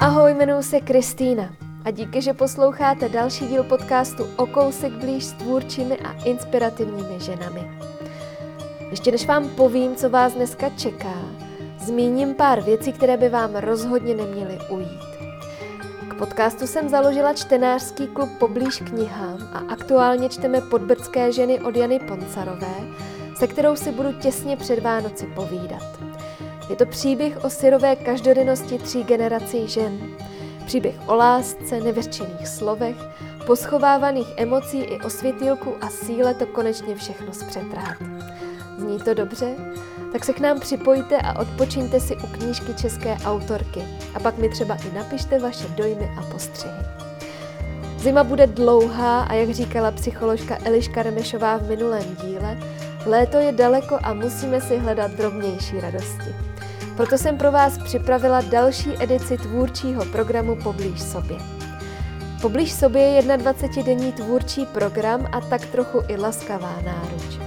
Ahoj, jmenuji se Kristýna a díky, že posloucháte další díl podcastu O kousek blíž s tvůrčími a inspirativními ženami. Ještě než vám povím, co vás dneska čeká, zmíním pár věcí, které by vám rozhodně neměly ujít. K podcastu jsem založila čtenářský klub Poblíž knihám a aktuálně čteme Podbrdské ženy od Jany Poncarové, se kterou si budu těsně před Vánoci povídat. Je to příběh o syrové každodennosti tří generací žen. Příběh o lásce, nevyřčených slovech, poschovávaných emocí i o světýlku a síle to konečně všechno zpřetrát. Zní to dobře? Tak se k nám připojte a odpočiňte si u knížky české autorky. A pak mi třeba i napište vaše dojmy a postřehy. Zima bude dlouhá a jak říkala psycholožka Eliška Remešová v minulém díle, léto je daleko a musíme si hledat drobnější radosti. Proto jsem pro vás připravila další edici tvůrčího programu Poblíž sobě. Poblíž sobě je 21-denní tvůrčí program a tak trochu i laskavá náruč.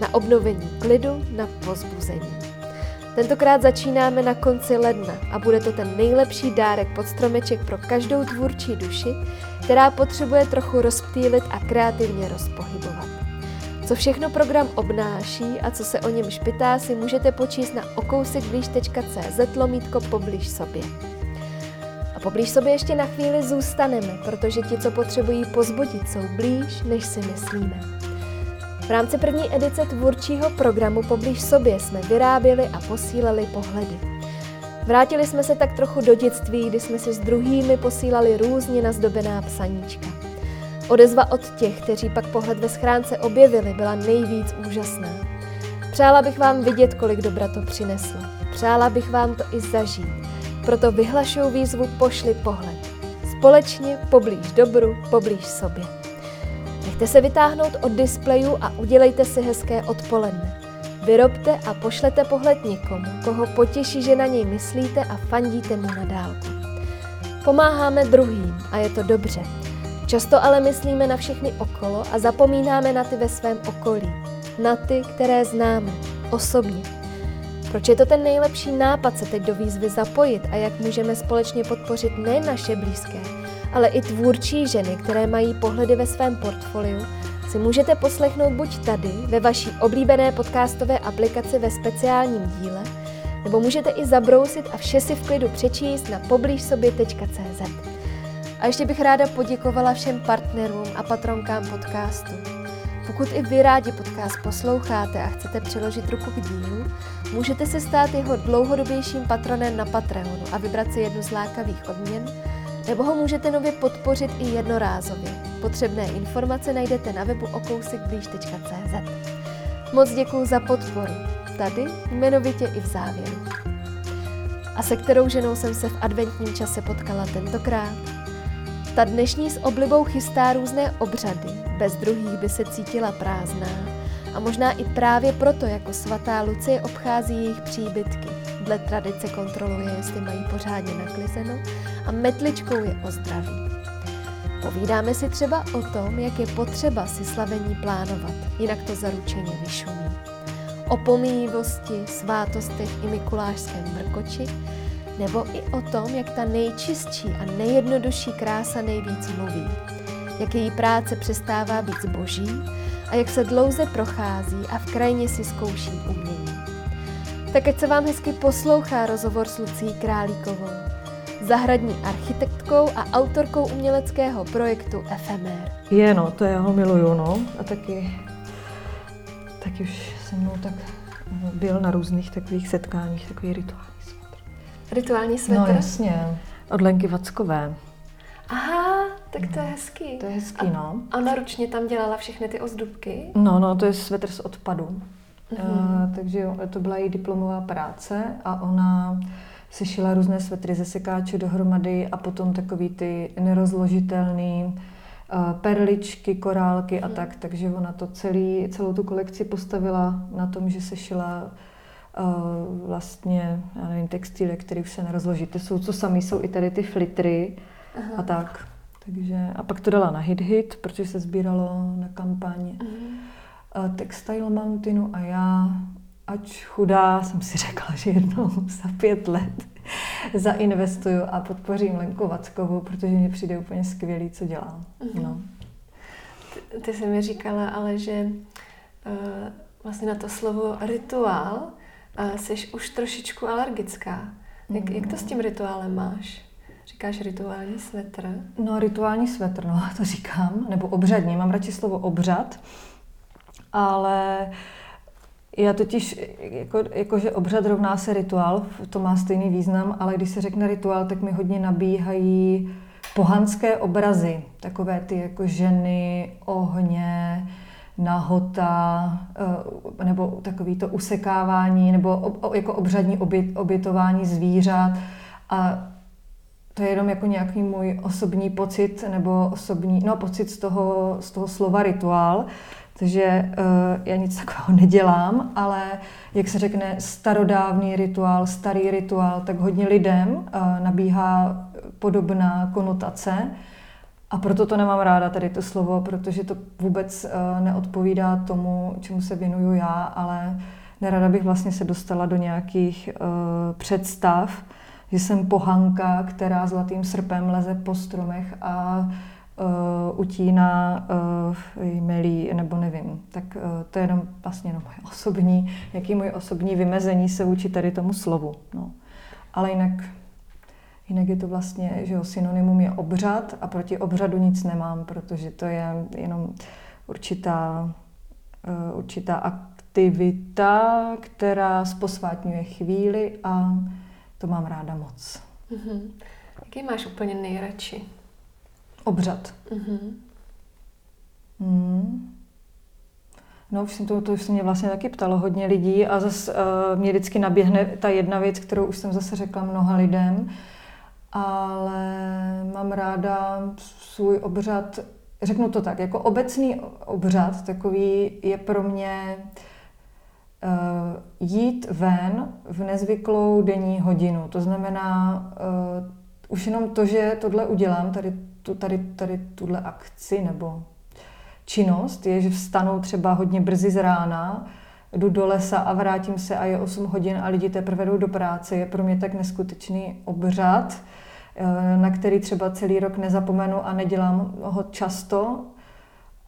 Na obnovení klidu, na pozbuzení. Tentokrát začínáme na konci ledna a bude to ten nejlepší dárek pod stromeček pro každou tvůrčí duši, která potřebuje trochu rozptýlit a kreativně rozpohybovat. Co všechno program obnáší a co se o něm špitá, si můžete počíst na okousekblíž.cz lomítko poblíž sobě. A poblíž sobě ještě na chvíli zůstaneme, protože ti, co potřebují pozbudit, jsou blíž, než si myslíme. V rámci první edice tvůrčího programu Poblíž sobě jsme vyráběli a posílali pohledy. Vrátili jsme se tak trochu do dětství, kdy jsme si s druhými posílali různě nazdobená psaníčka. Odezva od těch, kteří pak pohled ve schránce objevili, byla nejvíc úžasná. Přála bych vám vidět, kolik dobra to přineslo. Přála bych vám to i zažít. Proto vyhlašuju výzvu Pošli pohled. Společně poblíž dobru, poblíž sobě. Nechte se vytáhnout od displejů a udělejte si hezké odpoledne. Vyrobte a pošlete pohled někomu, koho potěší, že na něj myslíte a fandíte mu na dálku. Pomáháme druhým a je to dobře. Často ale myslíme na všechny okolo a zapomínáme na ty ve svém okolí. Na ty, které známe, osobně. Proč je to ten nejlepší nápad se teď do výzvy zapojit a jak můžeme společně podpořit ne naše blízké, ale i tvůrčí ženy, které mají pohledy ve svém portfoliu, si můžete poslechnout buď tady, ve vaší oblíbené podcastové aplikaci ve speciálním díle, nebo můžete i zabrousit a vše si v klidu přečíst na poblížsobě.cz. A ještě bych ráda poděkovala všem partnerům a patronkám podcastu. Pokud i vy rádi podcast posloucháte a chcete přiložit ruku k dílu, můžete se stát jeho dlouhodobějším patronem na Patreonu a vybrat si jednu z lákavých odměn, nebo ho můžete nově podpořit i jednorázově. Potřebné informace najdete na webu okousikblíž.cz. Moc děkuji za podporu, tady jmenovitě i v závěru. A se kterou ženou jsem se v adventním čase potkala tentokrát? Ta dnešní s oblibou chystá různé obřady, bez druhých by se cítila prázdná. A možná i právě proto jako svatá Lucie obchází jejich příbytky. Dle tradice kontroluje, jestli mají pořádně naklizeno a metličkou je o zdraví. Povídáme si třeba o tom, jak je potřeba si slavení plánovat, jinak to zaručeně vyšumí. O pomíjivosti, svátostech i mikulášském mrkoči nebo i o tom, jak ta nejčistší a nejjednodušší krása nejvíc mluví, jak její práce přestává být zboží a jak se dlouze prochází a v krajině si zkouší umění. Tak ať se vám hezky poslouchá rozhovor s Lucí Králíkovou, zahradní architektkou a autorkou uměleckého projektu Efemer. Je, no, to já ho miluju, no. A taky, taky už se mnou tak byl na různých takových setkáních, takový rituál. Rituální svetr? No jasně, od Lenky Vackové. Aha, tak to je hezký. To je hezký, a, no. A ona ručně tam dělala všechny ty ozdobky? No, no, to je svetr z odpadu. Mm-hmm. Uh, takže to byla její diplomová práce a ona sešila různé svetry ze sekáče dohromady a potom takový ty nerozložitelný uh, perličky, korálky a mm. tak. Takže ona to celý, celou tu kolekci postavila na tom, že sešila vlastně, já nevím, textile, které už se nerozloží. To jsou, co sami jsou i tady ty flitry Aha. a tak. Takže, a pak to dala na Hit Hit, protože se sbíralo na kampaň Aha. Textile Mountainu a já, ač chudá, jsem si řekla, že jednou za pět let zainvestuju a podpořím Lenku Vackovou, protože mi přijde úplně skvělý, co dělá. Mm-hmm. No. Ty, ty jsi mi říkala, ale že uh, vlastně na to slovo rituál jsi už trošičku alergická. Jak, jak to s tím rituálem máš? Říkáš rituální svetr? No, rituální svetr, no, to říkám, nebo obřadní. Mám radši slovo obřad, ale já totiž, jako, jakože obřad rovná se rituál, to má stejný význam, ale když se řekne rituál, tak mi hodně nabíhají pohanské obrazy, takové ty jako ženy, ohně, nahota, eh, nebo takový to usekávání, nebo jako obřadní obětování zvířat. A to je jenom jako nějaký můj osobní pocit, nebo osobní, no pocit z toho, z toho slova rituál. Takže uh, já nic takového nedělám, ale jak se řekne starodávný rituál, starý rituál, tak hodně lidem uh, nabíhá podobná konotace. A proto to nemám ráda tady to slovo, protože to vůbec uh, neodpovídá tomu, čemu se věnuju já, ale nerada bych vlastně se dostala do nějakých uh, představ, že jsem pohanka, která zlatým srpem leze po stromech a uh, utíná uh, jmelí, nebo nevím. Tak uh, to je jenom vlastně jenom moje osobní, jaký můj osobní vymezení se vůči tady tomu slovu. No. Ale jinak, jinak je to vlastně, že jo, synonymum je obřad a proti obřadu nic nemám, protože to je jenom určitá, uh, určitá aktivita, která sposvátňuje chvíli a to mám ráda moc. Mm-hmm. Jaký máš úplně nejradši? Obřad. Mm-hmm. Mm. No, už jsem to, to už se mě vlastně taky ptalo hodně lidí a zase uh, mě vždycky naběhne ta jedna věc, kterou už jsem zase řekla mnoha lidem, ale mám ráda svůj obřad, řeknu to tak, jako obecný obřad takový je pro mě uh, jít ven v nezvyklou denní hodinu. To znamená uh, už jenom to, že tohle udělám, tady tu, tady, tady tuhle akci nebo činnost je, že vstanu třeba hodně brzy z rána, jdu do lesa a vrátím se a je 8 hodin a lidi teprve jdou do práce. Je pro mě tak neskutečný obřad, na který třeba celý rok nezapomenu a nedělám ho často.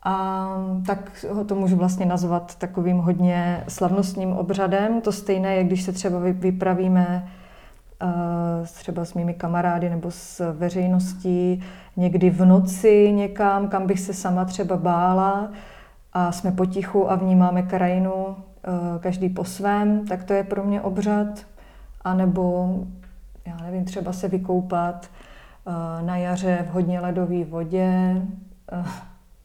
A tak ho to můžu vlastně nazvat takovým hodně slavnostním obřadem. To stejné je, když se třeba vypravíme třeba s mými kamarády nebo s veřejností někdy v noci někam, kam bych se sama třeba bála a jsme potichu a vnímáme krajinu e, každý po svém, tak to je pro mě obřad. A nebo, já nevím, třeba se vykoupat e, na jaře v hodně ledové vodě, e,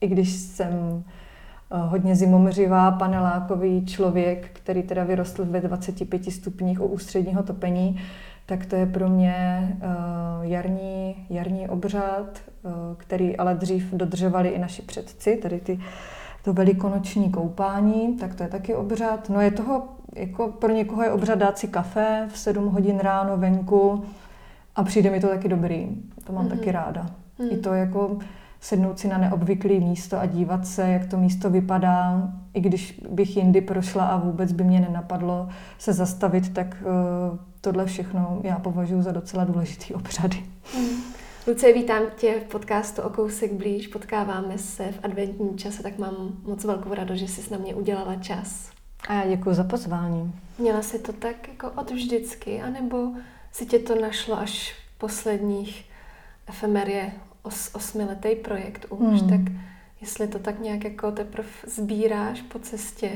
i když jsem hodně zimomřivá panelákový člověk, který teda vyrostl ve 25 stupních u ústředního topení, tak to je pro mě jarní, jarní obřad, který ale dřív dodržovali i naši předci, tady ty, to velikonoční koupání, tak to je taky obřad. No je toho, jako pro někoho je obřad dát si kafe v 7 hodin ráno venku a přijde mi to taky dobrý. To mám mm-hmm. taky ráda. Mm. I to jako sednout si na neobvyklé místo a dívat se, jak to místo vypadá, i když bych jindy prošla a vůbec by mě nenapadlo se zastavit, tak uh, tohle všechno já považuji za docela důležitý obřady. Mm. Lucie, vítám tě v podcastu O kousek blíž. Potkáváme se v adventním čase, tak mám moc velkou radost, že jsi na mě udělala čas. A já děkuji za pozvání. Měla jsi to tak jako od vždycky, anebo si tě to našlo až v posledních efemerie os, osmiletý projekt už, hmm. tak jestli to tak nějak jako teprve sbíráš po cestě,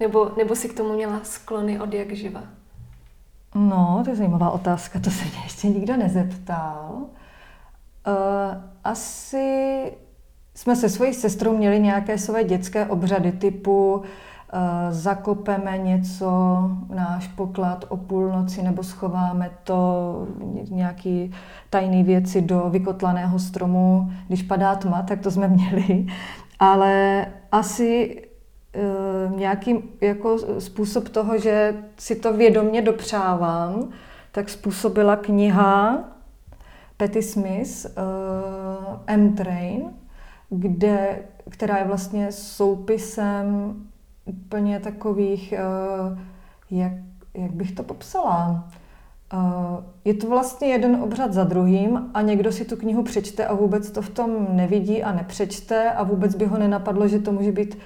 nebo, nebo si k tomu měla sklony od jak živa? No, to je zajímavá otázka, to se mě ještě nikdo nezeptal. Uh, asi jsme se svojí sestrou měli nějaké své dětské obřady typu uh, zakopeme něco, náš poklad o půlnoci nebo schováme to, nějaký tajné věci do vykotlaného stromu, když padá tma, tak to jsme měli. Ale asi uh, nějaký jako způsob toho, že si to vědomně dopřávám, tak způsobila kniha Patty Smith uh, M-Train, kde, která je vlastně soupisem úplně takových, uh, jak, jak bych to popsala, je to vlastně jeden obřad za druhým a někdo si tu knihu přečte a vůbec to v tom nevidí a nepřečte a vůbec by ho nenapadlo, že to může být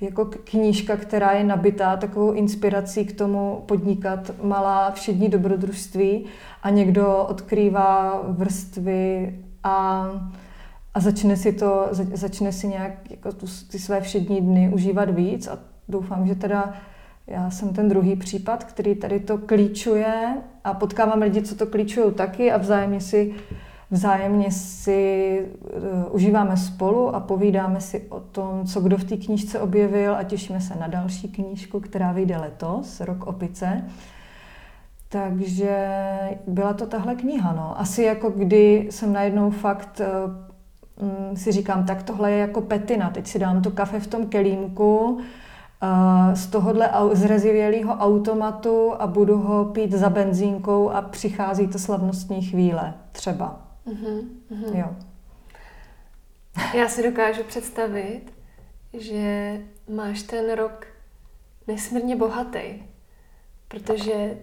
jako knížka, která je nabitá takovou inspirací k tomu podnikat malá všední dobrodružství a někdo odkrývá vrstvy a, a začne si to, začne si nějak jako tu, ty své všední dny užívat víc a doufám, že teda já jsem ten druhý případ, který tady to klíčuje a potkávám lidi, co to klíčují taky a vzájemně si, vzájemně si uh, užíváme spolu a povídáme si o tom, co kdo v té knížce objevil a těšíme se na další knížku, která vyjde letos, Rok opice. Takže byla to tahle kniha. No. Asi jako kdy jsem najednou fakt uh, si říkám, tak tohle je jako petina, teď si dám to kafe v tom kelímku, z tohohle zrezivělého automatu a budu ho pít za benzínkou a přichází to slavnostní chvíle třeba. Mm-hmm. Jo. Já si dokážu představit, že máš ten rok nesmírně bohatý, protože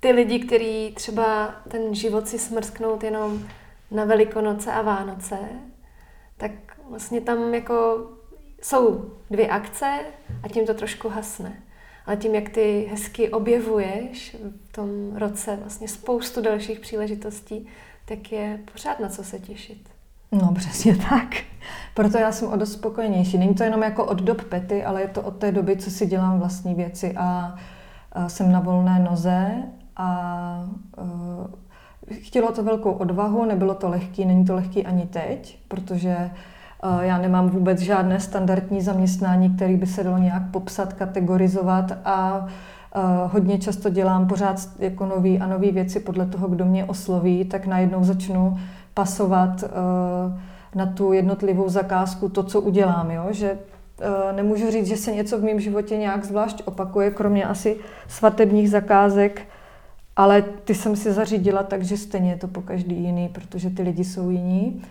ty lidi, kteří třeba ten život si smrsknout jenom na Velikonoce a Vánoce, tak vlastně tam jako jsou dvě akce a tím to trošku hasne. Ale tím, jak ty hezky objevuješ v tom roce vlastně spoustu dalších příležitostí, tak je pořád na co se těšit. No přesně tak. Proto já jsem o dost spokojenější. Není to jenom jako od dob pety, ale je to od té doby, co si dělám vlastní věci a, a jsem na volné noze a uh, chtělo to velkou odvahu, nebylo to lehký, není to lehký ani teď, protože já nemám vůbec žádné standardní zaměstnání, který by se dalo nějak popsat, kategorizovat a hodně často dělám pořád jako nový a nové věci podle toho, kdo mě osloví, tak najednou začnu pasovat na tu jednotlivou zakázku to, co udělám. Jo? Že nemůžu říct, že se něco v mém životě nějak zvlášť opakuje, kromě asi svatebních zakázek, ale ty jsem si zařídila tak, že stejně je to po každý jiný, protože ty lidi jsou jiní.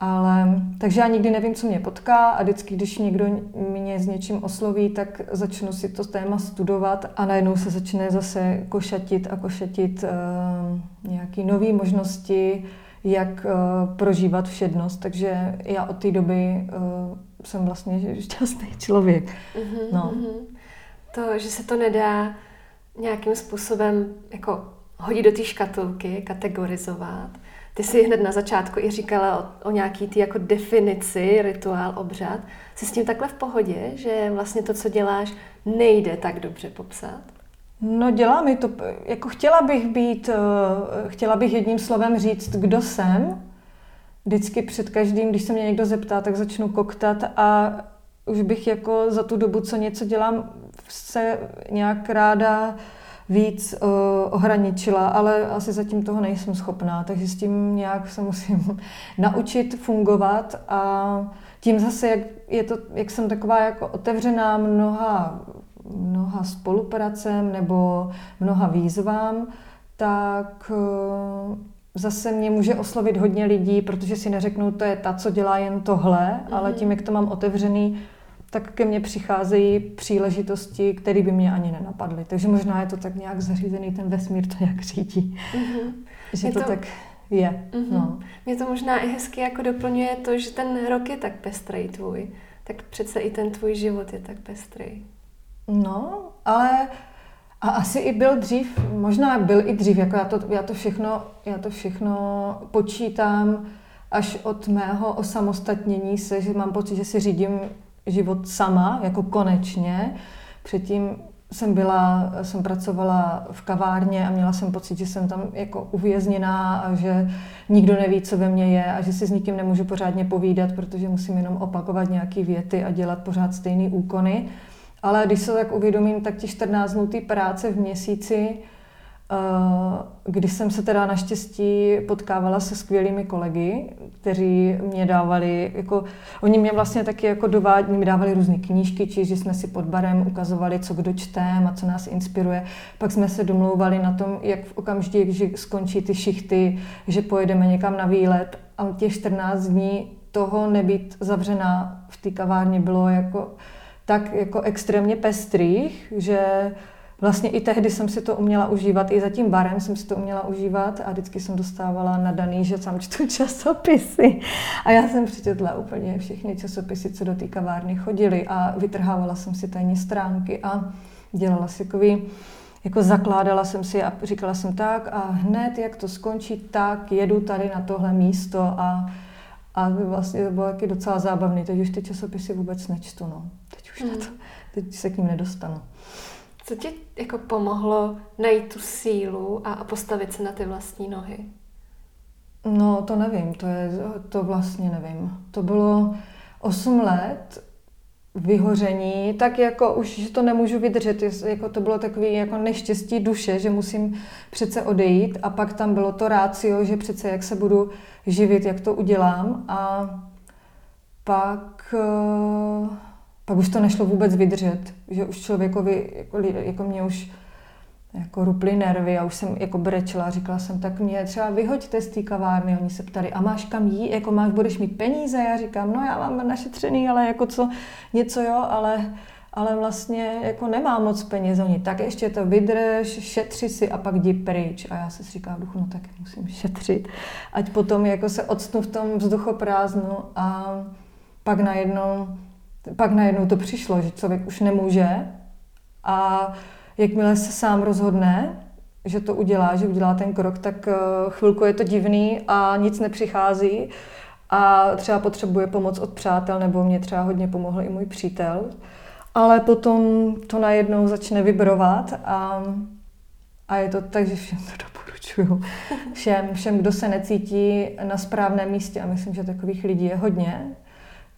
Ale, takže já nikdy nevím, co mě potká a vždycky, když někdo mě s něčím osloví, tak začnu si to téma studovat a najednou se začne zase košatit a košatit uh, nějaké nové možnosti, jak uh, prožívat všednost. Takže já od té doby uh, jsem vlastně šťastný člověk. Uh-huh, no. uh-huh. To, že se to nedá nějakým způsobem jako hodit do té škatulky, kategorizovat, ty jsi hned na začátku i říkala o, o nějaký ty jako definici, rituál, obřad. Jsi s tím takhle v pohodě, že vlastně to, co děláš, nejde tak dobře popsat? No dělá mi to, jako chtěla bych být, eh, chtěla bych jedním slovem říct, kdo jsem. Vždycky před každým, když se mě někdo zeptá, tak začnu koktat a už bych jako za tu dobu, co něco dělám, se nějak ráda víc uh, ohraničila, ale asi zatím toho nejsem schopná, takže s tím nějak se musím naučit fungovat a tím zase, jak, je to, jak jsem taková jako otevřená mnoha, mnoha spolupracem nebo mnoha výzvám, tak uh, zase mě může oslovit hodně lidí, protože si neřeknou, to je ta, co dělá jen tohle, mm-hmm. ale mhm. tím, jak to mám otevřený, tak ke mně přicházejí příležitosti, které by mě ani nenapadly. Takže možná je to tak nějak zařízený, ten vesmír to nějak řídí. Mm-hmm. Že to, to tak je. Mm-hmm. No. Mě to možná i hezky jako doplňuje to, že ten rok je tak pestrý tvůj. Tak přece i ten tvůj život je tak pestrý. No, ale a asi i byl dřív, možná byl i dřív, jako já to, já to, všechno, já to všechno počítám až od mého osamostatnění se, že mám pocit, že si řídím život sama, jako konečně. Předtím jsem byla, jsem pracovala v kavárně a měla jsem pocit, že jsem tam jako uvězněná a že nikdo neví, co ve mně je a že si s nikým nemůžu pořádně povídat, protože musím jenom opakovat nějaké věty a dělat pořád stejné úkony. Ale když se tak uvědomím, tak ti 14 dnů práce v měsíci Eh, kdy jsem se teda naštěstí potkávala se skvělými kolegy, kteří mě dávali, jako, oni mě vlastně taky jako dovádí, mi dávali různé knížky, či že jsme si pod barem ukazovali, co kdo čtem a co nás inspiruje. Pak jsme se domlouvali na tom, jak v okamžitě, když skončí ty šichty, že pojedeme někam na výlet a těch 14 dní toho nebýt zavřená v té kavárně bylo jako tak jako extrémně pestrých, že vlastně i tehdy jsem si to uměla užívat, i za tím barem jsem si to uměla užívat a vždycky jsem dostávala nadaný, že tam čtu časopisy. A já jsem přečetla úplně všechny časopisy, co do té kavárny chodily a vytrhávala jsem si tajně stránky a dělala si takový jako zakládala jsem si a říkala jsem tak a hned, jak to skončí, tak jedu tady na tohle místo a, a vlastně to bylo taky docela zábavný. Teď už ty časopisy vůbec nečtu, no. Teď už hmm. na to, teď se k ním nedostanu. Co ti jako pomohlo najít tu sílu a, postavit se na ty vlastní nohy? No, to nevím, to, je, to vlastně nevím. To bylo 8 let vyhoření, tak jako už že to nemůžu vydržet, jako to bylo takový jako neštěstí duše, že musím přece odejít a pak tam bylo to rácio, že přece jak se budu živit, jak to udělám a pak, eh, pak už to nešlo vůbec vydržet, že už člověkovi, jako, jako mě už jako ruply nervy a už jsem jako brečela, říkala jsem, tak mě třeba vyhoďte z té kavárny, oni se ptali, a máš kam jít, jako máš, budeš mít peníze, já říkám, no já mám našetřený, ale jako co, něco jo, ale, ale vlastně jako nemám moc peněz, oni, tak ještě to vydrž, šetři si a pak jdi pryč. A já se říkám duchu, no tak musím šetřit, ať potom jako se odstnu v tom vzduchoprázdnu a pak najednou, pak najednou to přišlo, že člověk už nemůže a jakmile se sám rozhodne, že to udělá, že udělá ten krok, tak eh, chvilku je to divný a nic nepřichází a třeba potřebuje pomoc od přátel, nebo mě třeba hodně pomohl i můj přítel. Ale potom to najednou začne vibrovat a, a je to tak, že všem to doporučuju. Všem, všem, kdo se necítí na správném místě, a myslím, že takových lidí je hodně,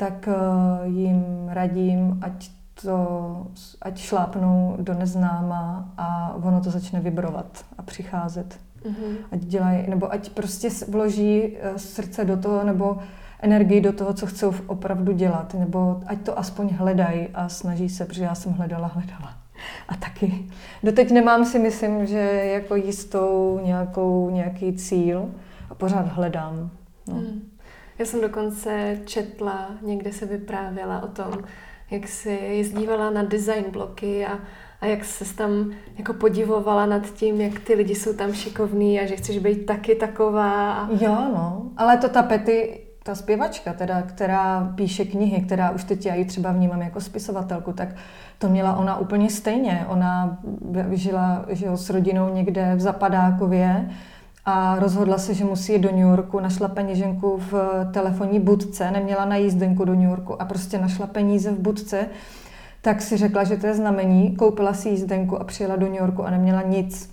tak eh, jim radím, ať to, ať šlápnou do neznáma a ono to začne vibrovat a přicházet. Mm-hmm. Ať dělají, nebo ať prostě vloží eh, srdce do toho, nebo energii do toho, co chcou opravdu dělat, nebo ať to aspoň hledají a snaží se, protože já jsem hledala, hledala. A taky. Doteď nemám si myslím, že jako jistou nějakou, nějaký cíl a pořád hledám. No. Mm. Já jsem dokonce četla, někde se vyprávěla o tom, jak si jezdívala na design bloky a, a jak se tam jako podivovala nad tím, jak ty lidi jsou tam šikovní a že chceš být taky taková. A... Jo, no. Ale to ta Pety, ta zpěvačka, teda, která píše knihy, která už teď já ji třeba vnímám jako spisovatelku, tak to měla ona úplně stejně. Ona žila že jo, s rodinou někde v Zapadákově, a rozhodla se, že musí jít do New Yorku, našla peněženku v telefonní budce, neměla na jízdenku do New Yorku a prostě našla peníze v budce, tak si řekla, že to je znamení, koupila si jízdenku a přijela do New Yorku a neměla nic.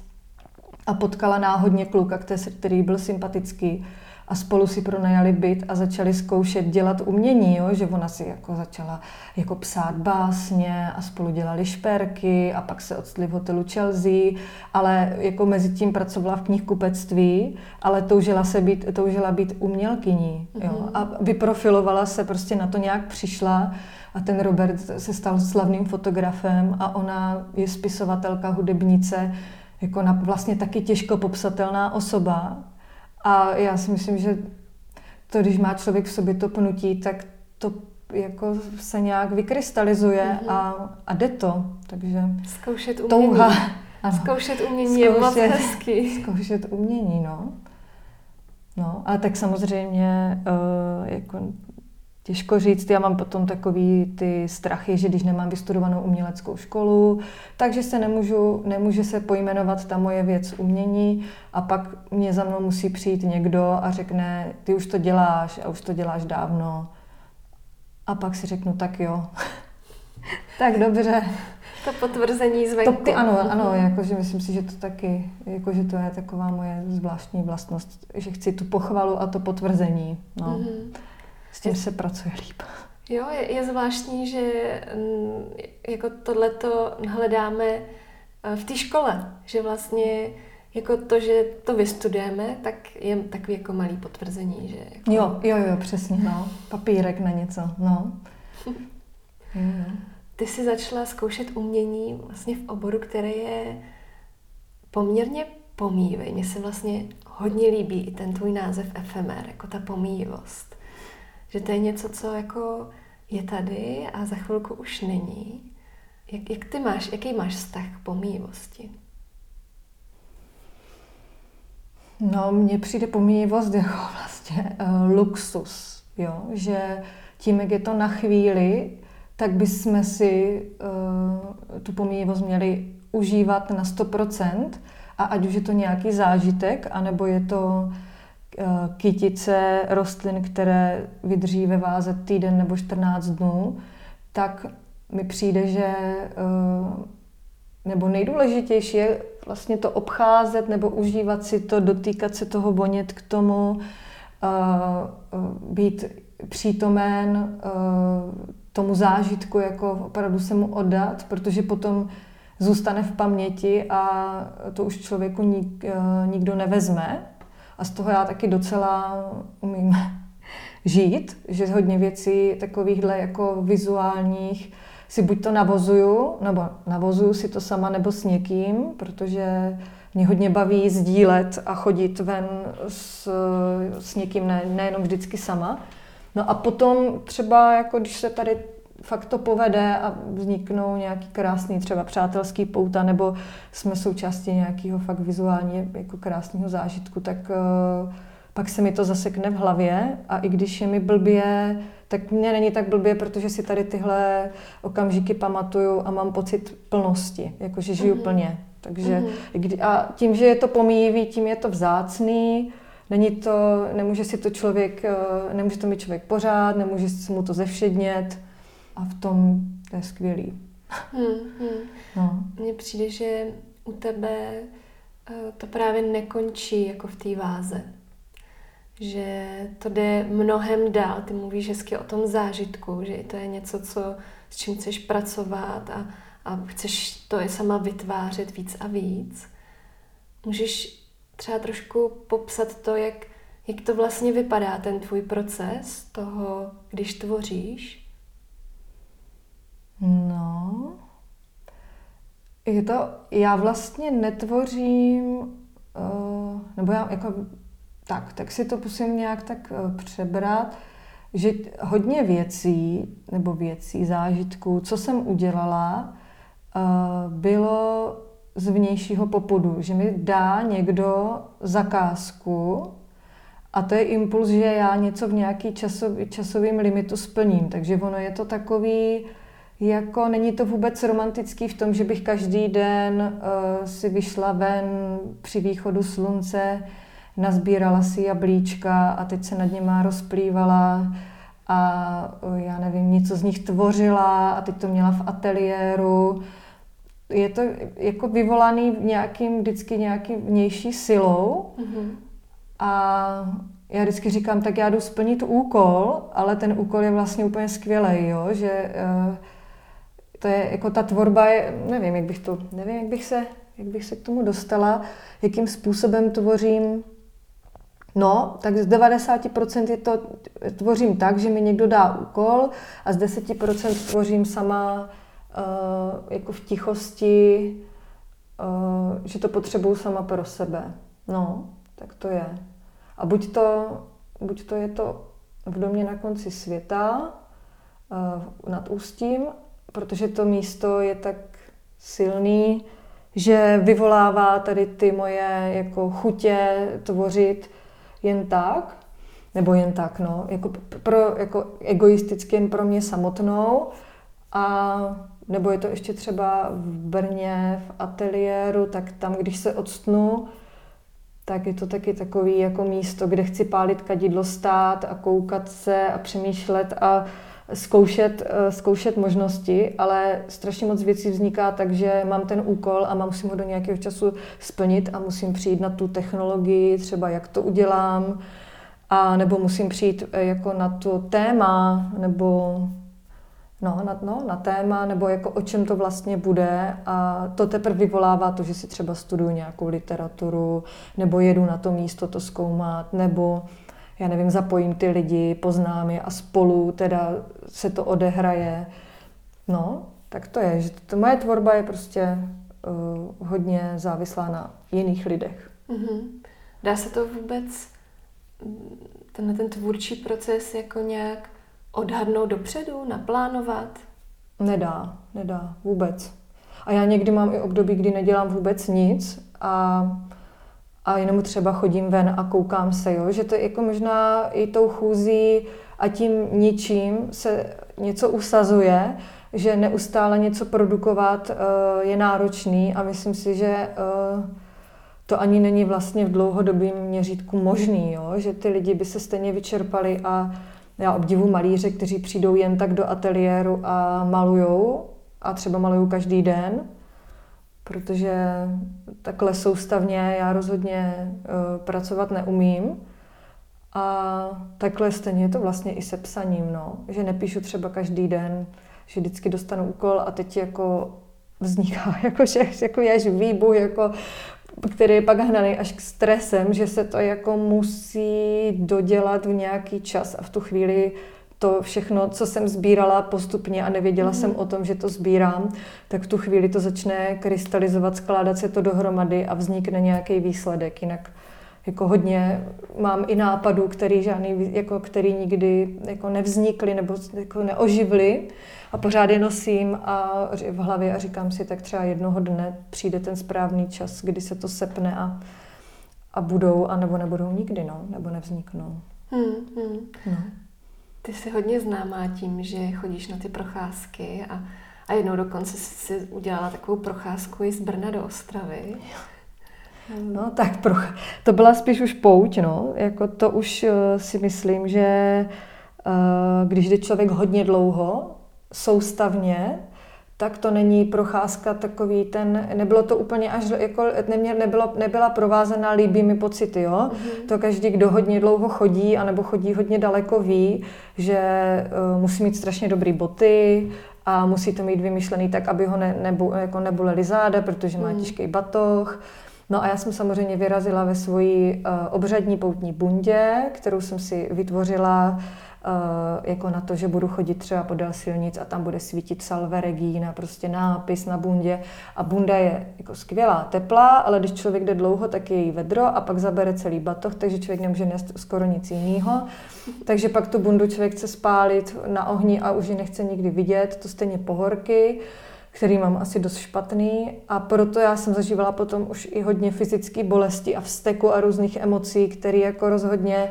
A potkala náhodně kluka, který byl sympatický a spolu si pronajali byt a začali zkoušet dělat umění, jo? že ona si jako začala jako psát básně a spolu dělali šperky a pak se odstli v hotelu Chelsea, ale jako mezi tím pracovala v knihkupectví, ale toužila, se být, toužila být umělkyní jo? Mm-hmm. a vyprofilovala se, prostě na to nějak přišla a ten Robert se stal slavným fotografem a ona je spisovatelka, hudebnice, jako na vlastně taky těžko popsatelná osoba, a já si myslím, že to, když má člověk v sobě to pnutí, tak to jako se nějak vykrystalizuje mm-hmm. a, a jde to. Takže zkoušet umění. Touha. Ano. Zkoušet umění zkoušet, je moc hezky. Zkoušet umění, no. No, ale tak samozřejmě uh, jako Těžko říct, já mám potom takový ty strachy, že když nemám vystudovanou uměleckou školu, takže se nemůžu, nemůže se pojmenovat ta moje věc umění a pak mě za mnou musí přijít někdo a řekne, ty už to děláš a už to děláš dávno. A pak si řeknu, tak jo. tak dobře. To potvrzení zvenku. To, ty, ano, ano, jakože myslím si, že to taky, jakože to je taková moje zvláštní vlastnost, že chci tu pochvalu a to potvrzení. No. Mm-hmm. S tím se pracuje líp. Jo, je, je zvláštní, že mm, jako tohleto hledáme eh, v té škole, že vlastně jako to, že to vystudujeme, tak je takový jako malý potvrzení, že jako... Jo, jo, jo, přesně, no. Papírek na něco, no. Ty jsi začala zkoušet umění vlastně v oboru, který je poměrně pomývý. Mně se vlastně hodně líbí i ten tvůj název efemer, jako ta pomývost. Že to je něco, co jako je tady a za chvilku už není. Jak, jak ty máš, jaký máš vztah k pomývosti? No, mně přijde pomývost jako vlastně uh, luxus, jo? že tím, jak je to na chvíli, tak bychom si uh, tu pomývost měli užívat na 100% a ať už je to nějaký zážitek, anebo je to kytice rostlin, které vydrží ve váze týden nebo 14 dnů, tak mi přijde, že uh, nebo nejdůležitější je vlastně to obcházet nebo užívat si to, dotýkat se toho, vonět k tomu, uh, být přítomen tomu zážitku, jako opravdu se mu oddat, protože potom zůstane v paměti a to už člověku nik, nikdo nevezme. A z toho já taky docela umím žít, že hodně věcí takovýchhle jako vizuálních si buď to navozuju, nebo navozuju si to sama nebo s někým, protože mě hodně baví sdílet a chodit ven s, s někým, ne, nejenom vždycky sama. No a potom třeba, jako když se tady fakt to povede a vzniknou nějaký krásný třeba přátelský pouta, nebo jsme součástí nějakého fakt vizuálně jako krásného zážitku, tak uh, pak se mi to zasekne v hlavě a i když je mi blbě, tak mě není tak blbě, protože si tady tyhle okamžiky pamatuju a mám pocit plnosti, jakože žiju mm-hmm. plně. Takže mm-hmm. a tím, že je to pomíjivý, tím je to vzácný, není to, nemůže si to člověk, eh, nemůže to mít člověk pořád, nemůže si mu to zevšednět a v tom to je skvělý. Mm-hmm. No. Mně přijde, že u tebe eh, to právě nekončí jako v té váze že to jde mnohem dál. Ty mluvíš hezky o tom zážitku, že to je něco, co, s čím chceš pracovat a, a chceš to je sama vytvářet víc a víc. Můžeš třeba trošku popsat to, jak, jak to vlastně vypadá, ten tvůj proces toho, když tvoříš? No, je to, já vlastně netvořím, uh, nebo já jako tak, tak si to musím nějak tak eh, přebrat, že hodně věcí, nebo věcí, zážitků, co jsem udělala, eh, bylo z vnějšího popudu, že mi dá někdo zakázku a to je impuls, že já něco v nějaký časový, časovým limitu splním. Takže ono je to takový, jako není to vůbec romantický v tom, že bych každý den uh, si vyšla ven při východu slunce, nazbírala si jablíčka a teď se nad něma rozplývala a já nevím, něco z nich tvořila a teď to měla v ateliéru. Je to jako vyvolaný nějakým, vždycky nějaký vnější silou mm-hmm. a já vždycky říkám, tak já jdu splnit úkol, ale ten úkol je vlastně úplně skvělý, jo? že uh, to je jako ta tvorba je, nevím, jak bych to, nevím, jak bych se, jak bych se k tomu dostala, jakým způsobem tvořím, No, tak z 90% je to tvořím tak, že mi někdo dá úkol a z 10% tvořím sama uh, jako v tichosti, uh, že to potřebuju sama pro sebe. No, tak to je. A buď to, buď to je to v domě na konci světa, uh, nad Ústím, protože to místo je tak silný, že vyvolává tady ty moje jako chutě tvořit jen tak, nebo jen tak, no, jako, pro, jako egoisticky jen pro mě samotnou. A nebo je to ještě třeba v Brně, v ateliéru, tak tam, když se odstnu, tak je to taky takový jako místo, kde chci pálit kadidlo stát a koukat se a přemýšlet a zkoušet, eh, zkoušet možnosti, ale strašně moc věcí vzniká tak, že mám ten úkol a musím ho do nějakého času splnit a musím přijít na tu technologii, třeba jak to udělám, a nebo musím přijít eh, jako na to téma, nebo no, na, no, na téma, nebo jako o čem to vlastně bude. A to teprve vyvolává to, že si třeba studuju nějakou literaturu, nebo jedu na to místo to zkoumat, nebo já nevím, zapojím ty lidi, poznám je a spolu teda se to odehraje. No, tak to je, že to, moje tvorba je prostě uh, hodně závislá na jiných lidech. Mm-hmm. Dá se to vůbec, tenhle ten tvůrčí proces jako nějak odhadnout dopředu, naplánovat? Nedá, nedá, vůbec. A já někdy mám i období, kdy nedělám vůbec nic a, a jenom třeba chodím ven a koukám se, jo? že to je jako možná i tou chůzí a tím ničím se něco usazuje, že neustále něco produkovat uh, je náročný a myslím si, že uh, to ani není vlastně v dlouhodobém měřítku možný, jo? že ty lidi by se stejně vyčerpali a já obdivu malíře, kteří přijdou jen tak do ateliéru a malujou a třeba malují každý den, protože takhle soustavně já rozhodně uh, pracovat neumím. A takhle stejně je to vlastně i se psaním, no. že nepíšu třeba každý den, že vždycky dostanu úkol a teď jako vzniká jako, že, jako jež výbuch, jako, který je pak hnaný až k stresem, že se to jako musí dodělat v nějaký čas a v tu chvíli to všechno, co jsem sbírala postupně a nevěděla mm. jsem o tom, že to sbírám, tak v tu chvíli to začne krystalizovat, skládat se to dohromady a vznikne nějaký výsledek. Jinak jako hodně mám i nápadů, který, žádný, jako, který nikdy jako nevznikly nebo jako neoživly a pořád je nosím a v hlavě a říkám si, tak třeba jednoho dne přijde ten správný čas, kdy se to sepne a, a budou, a nebo nebudou nikdy, no, nebo nevzniknou. Hmm, hmm. No. Ty jsi hodně známá tím, že chodíš na ty procházky a, a jednou dokonce si udělala takovou procházku i z Brna do Ostravy. No tak pro, to byla spíš už pouť, no. Jako to už uh, si myslím, že uh, když jde člověk hodně dlouho, soustavně, tak to není procházka takový ten, nebylo to úplně až, jako nemě, nebylo, nebyla provázená líbými pocity, jo. Mm-hmm. To každý, kdo hodně dlouho chodí, anebo chodí hodně daleko, ví, že uh, musí mít strašně dobrý boty a musí to mít vymyšlený tak, aby ho ne, nebu, jako neboleli záda, protože má mm. těžký batoh. No a já jsem samozřejmě vyrazila ve svoji uh, obřadní poutní bundě, kterou jsem si vytvořila Eh, jako na to, že budu chodit třeba podél silnic a tam bude svítit salve regina, prostě nápis na bundě. A bunda je jako skvělá, teplá, ale když člověk jde dlouho, tak je jí vedro a pak zabere celý batoh, takže člověk nemůže nést skoro nic jiného. Takže pak tu bundu člověk chce spálit na ohni a už ji nechce nikdy vidět, to stejně pohorky který mám asi dost špatný a proto já jsem zažívala potom už i hodně fyzické bolesti a vzteku a různých emocí, které jako rozhodně uh,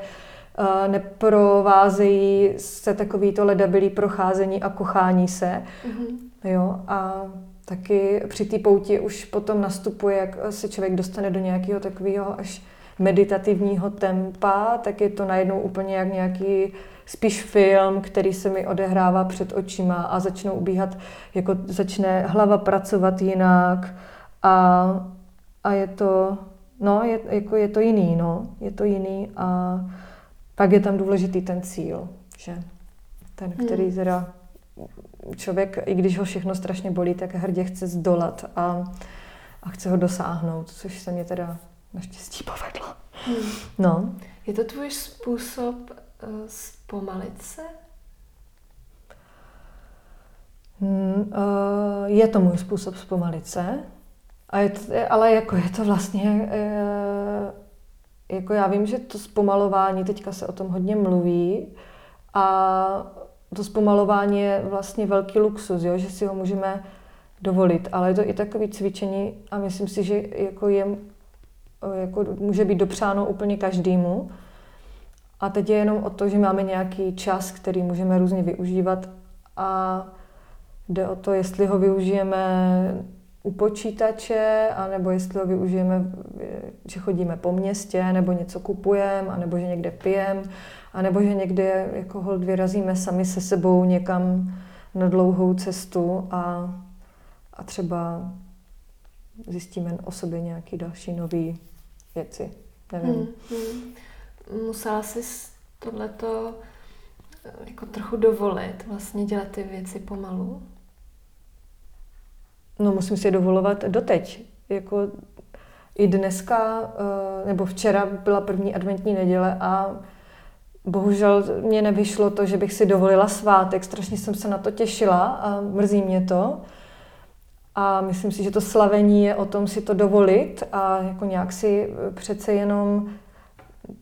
neprovázejí se takový to ledabilý procházení a kochání se. Mm-hmm. Jo, a taky při té pouti už potom nastupuje, jak se člověk dostane do nějakého takového až meditativního tempa, tak je to najednou úplně jak nějaký spíš film, který se mi odehrává před očima a začnou ubíhat, jako začne hlava pracovat jinak a, a je to, no, je, jako je to jiný, no, je to jiný a pak je tam důležitý ten cíl, že ten, který hmm. teda člověk, i když ho všechno strašně bolí, tak hrdě chce zdolat a, a chce ho dosáhnout, což se mě teda naštěstí povedlo. Hmm. No. Je to tvůj způsob uh, zpomalit se? Hmm, uh, je to můj způsob zpomalit se, a je to, ale jako je to vlastně uh, jako já vím, že to zpomalování, teďka se o tom hodně mluví a to zpomalování je vlastně velký luxus, jo? že si ho můžeme dovolit, ale je to i takové cvičení a myslím si, že jako je, jako může být dopřáno úplně každému. A teď je jenom o to, že máme nějaký čas, který můžeme různě využívat a jde o to, jestli ho využijeme u počítače, anebo jestli ho využijeme, že chodíme po městě, nebo něco kupujeme, anebo že někde pijeme, anebo že někde jako hold vyrazíme sami se sebou někam na dlouhou cestu a, a třeba zjistíme o sobě nějaké další nové věci. Nevím. Hmm, hmm. Musela jsi tohleto jako trochu dovolit, vlastně dělat ty věci pomalu? No musím si dovolovat doteď. Jako i dneska, eh, nebo včera byla první adventní neděle a bohužel mě nevyšlo to, že bych si dovolila svátek. Strašně jsem se na to těšila a mrzí mě to. A myslím si, že to slavení je o tom si to dovolit a jako nějak si přece jenom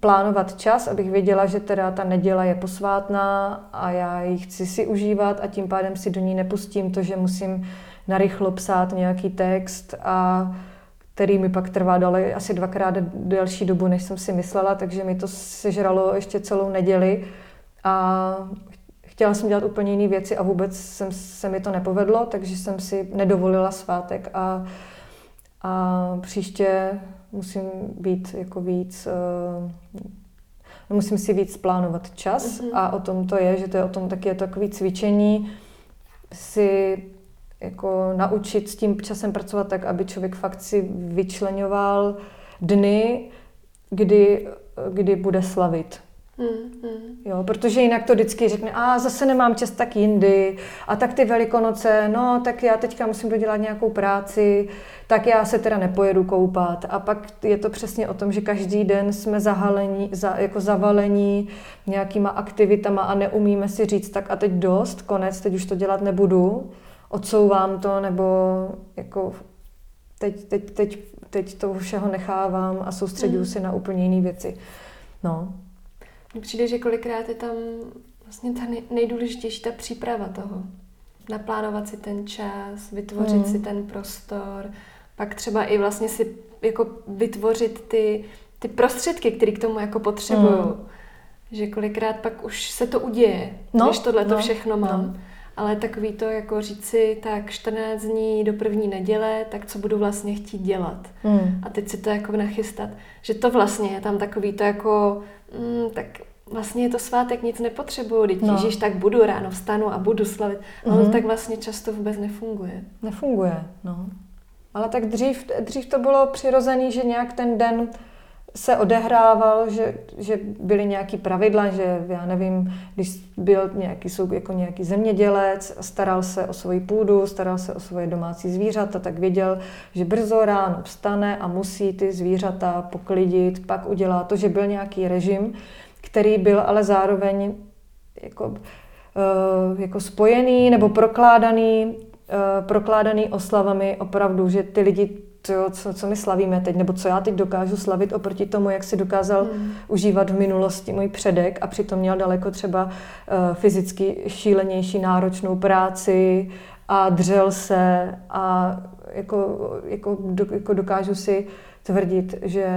plánovat čas, abych věděla, že teda ta neděla je posvátná a já ji chci si užívat a tím pádem si do ní nepustím to, že musím narychlo psát nějaký text a který mi pak trvá dole asi dvakrát delší dobu, než jsem si myslela, takže mi to sežralo ještě celou neděli a chtěla jsem dělat úplně jiné věci a vůbec jsem, se mi to nepovedlo, takže jsem si nedovolila svátek a, a příště musím být jako víc, uh, musím si víc plánovat čas mm-hmm. a o tom to je, že to je o tom taky je takové cvičení, si jako naučit s tím časem pracovat tak, aby člověk fakt si vyčlenoval dny, kdy, kdy bude slavit. Mm, mm. Jo, protože jinak to vždycky řekne, a zase nemám čas tak jindy, a tak ty velikonoce, no tak já teďka musím dodělat nějakou práci, tak já se teda nepojedu koupat. A pak je to přesně o tom, že každý den jsme zahalení, za, jako zavalení nějakýma aktivitama a neumíme si říct, tak a teď dost, konec, teď už to dělat nebudu, odsouvám to, nebo jako teď, teď, teď, teď to všeho nechávám a soustředuju mm. si na úplně jiné věci. No, mně přijde, že kolikrát je tam vlastně ta nejdůležitější ta příprava toho. Naplánovat si ten čas, vytvořit mm. si ten prostor, pak třeba i vlastně si jako vytvořit ty, ty prostředky, které k tomu jako potřebuju. Mm. Že kolikrát pak už se to uděje, no, když tohle no, všechno mám. No. Ale takový to jako říct si, tak 14 dní do první neděle, tak co budu vlastně chtít dělat. Mm. A teď si to jako nachystat. Že to vlastně je tam takový to jako, mm, tak vlastně je to svátek, nic nepotřebuju, teď no. Ježíš, tak budu ráno vstanu a budu slavit. Ale mm-hmm. tak vlastně často vůbec nefunguje. Nefunguje, no. Ale tak dřív, dřív to bylo přirozený, že nějak ten den se odehrával, že, že byly nějaký pravidla, že já nevím, když byl nějaký, jako nějaký zemědělec, staral se o svoji půdu, staral se o svoje domácí zvířata, tak věděl, že brzo ráno vstane a musí ty zvířata poklidit, pak udělá to, že byl nějaký režim, který byl ale zároveň jako, eh, jako spojený nebo prokládaný, eh, prokládaný oslavami opravdu, že ty lidi to, co, co my slavíme teď, nebo co já teď dokážu slavit oproti tomu, jak si dokázal hmm. užívat v minulosti můj předek a přitom měl daleko třeba uh, fyzicky šílenější náročnou práci a dřel se a jako, jako, do, jako dokážu si tvrdit, že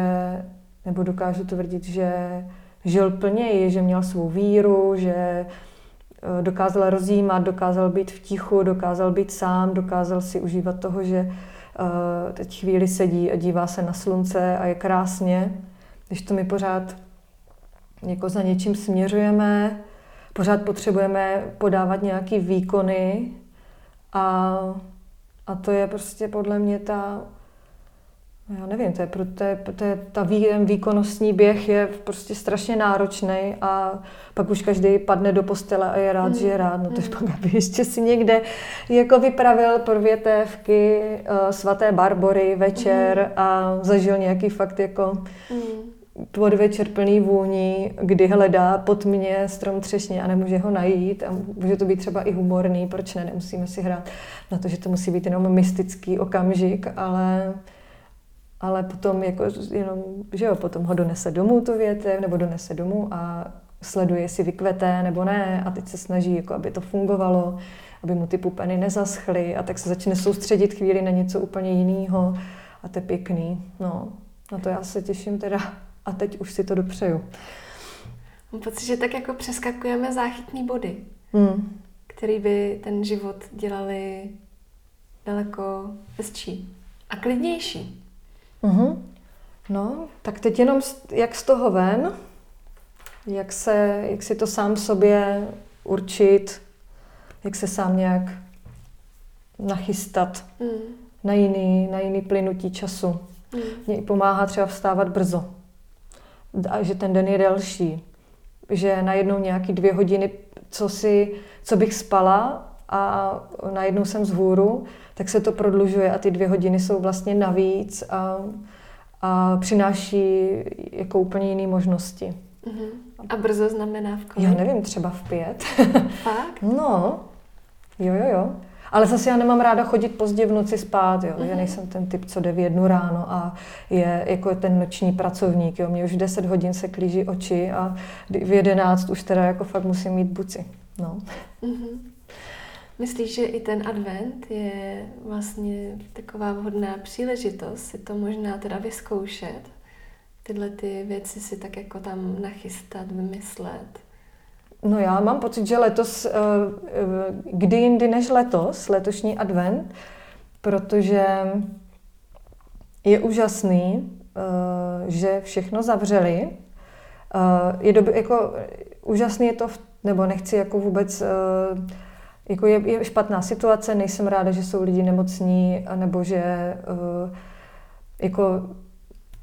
nebo dokážu tvrdit, že žil plněji, že měl svou víru, že eh, dokázal rozjímat, dokázal být v tichu, dokázal být sám, dokázal si užívat toho, že teď chvíli sedí a dívá se na slunce a je krásně, když to my pořád jako za něčím směřujeme, pořád potřebujeme podávat nějaký výkony a, a to je prostě podle mě ta já nevím, to je, to je, to je, ta vý, výkonnostní běh je prostě strašně náročný a pak už každý padne do postele a je rád, mm. že je rád. No to mm. pak, aby ještě si někde jako vypravil prvětévky uh, svaté Barbory večer mm. a zažil nějaký fakt jako mm. podvečer plný vůní, kdy hledá pod mě strom třešně a nemůže ho najít a může to být třeba i humorný, proč ne, nemusíme si hrát na to, že to musí být jenom mystický okamžik, ale ale potom jako jenom, že jo, potom ho donese domů tu větev, nebo donese domů a sleduje, jestli vykvete nebo ne a teď se snaží, jako aby to fungovalo, aby mu ty pupeny nezaschly a tak se začne soustředit chvíli na něco úplně jiného a to je pěkný. No, na to já se těším teda a teď už si to dopřeju. Mám pocit, že tak jako přeskakujeme záchytný body, hmm. který by ten život dělali daleko hezčí a klidnější. Uh-huh. No, tak teď jenom jak z toho ven, jak, se, jak si to sám sobě určit, jak se sám nějak nachystat mm. na, jiný, na jiný plynutí času. Mm. Mě i pomáhá třeba vstávat brzo. A že ten den je delší. Že najednou nějaký dvě hodiny, co, si, co bych spala a najednou jsem z hůru, tak se to prodlužuje a ty dvě hodiny jsou vlastně navíc a, a přináší jako úplně jiné možnosti. Uh-huh. A brzo znamená v kolik? Já nevím, třeba v pět. Fakt? no, jo, jo, jo. Ale zase já nemám ráda chodit pozdě v noci spát, jo. Mm-hmm. Já Mhm. nejsem ten typ, co jde v jednu ráno a je jako ten noční pracovník, jo. Mě už v 10 hodin se klíží oči a v 11 už teda jako fakt musím mít buci. No. Mhm. Myslíš, že i ten advent je vlastně taková vhodná příležitost si to možná teda vyzkoušet? Tyhle ty věci si tak jako tam nachystat, vymyslet? No já mám pocit, že letos, eh, eh, kdy jindy než letos, letošní advent, protože je úžasný, eh, že všechno zavřeli. Je doby, jako, úžasný je to, v- nebo nechci jako vůbec, jako je, je špatná situace, nejsem ráda, že jsou lidi nemocní, nebo že eh, jako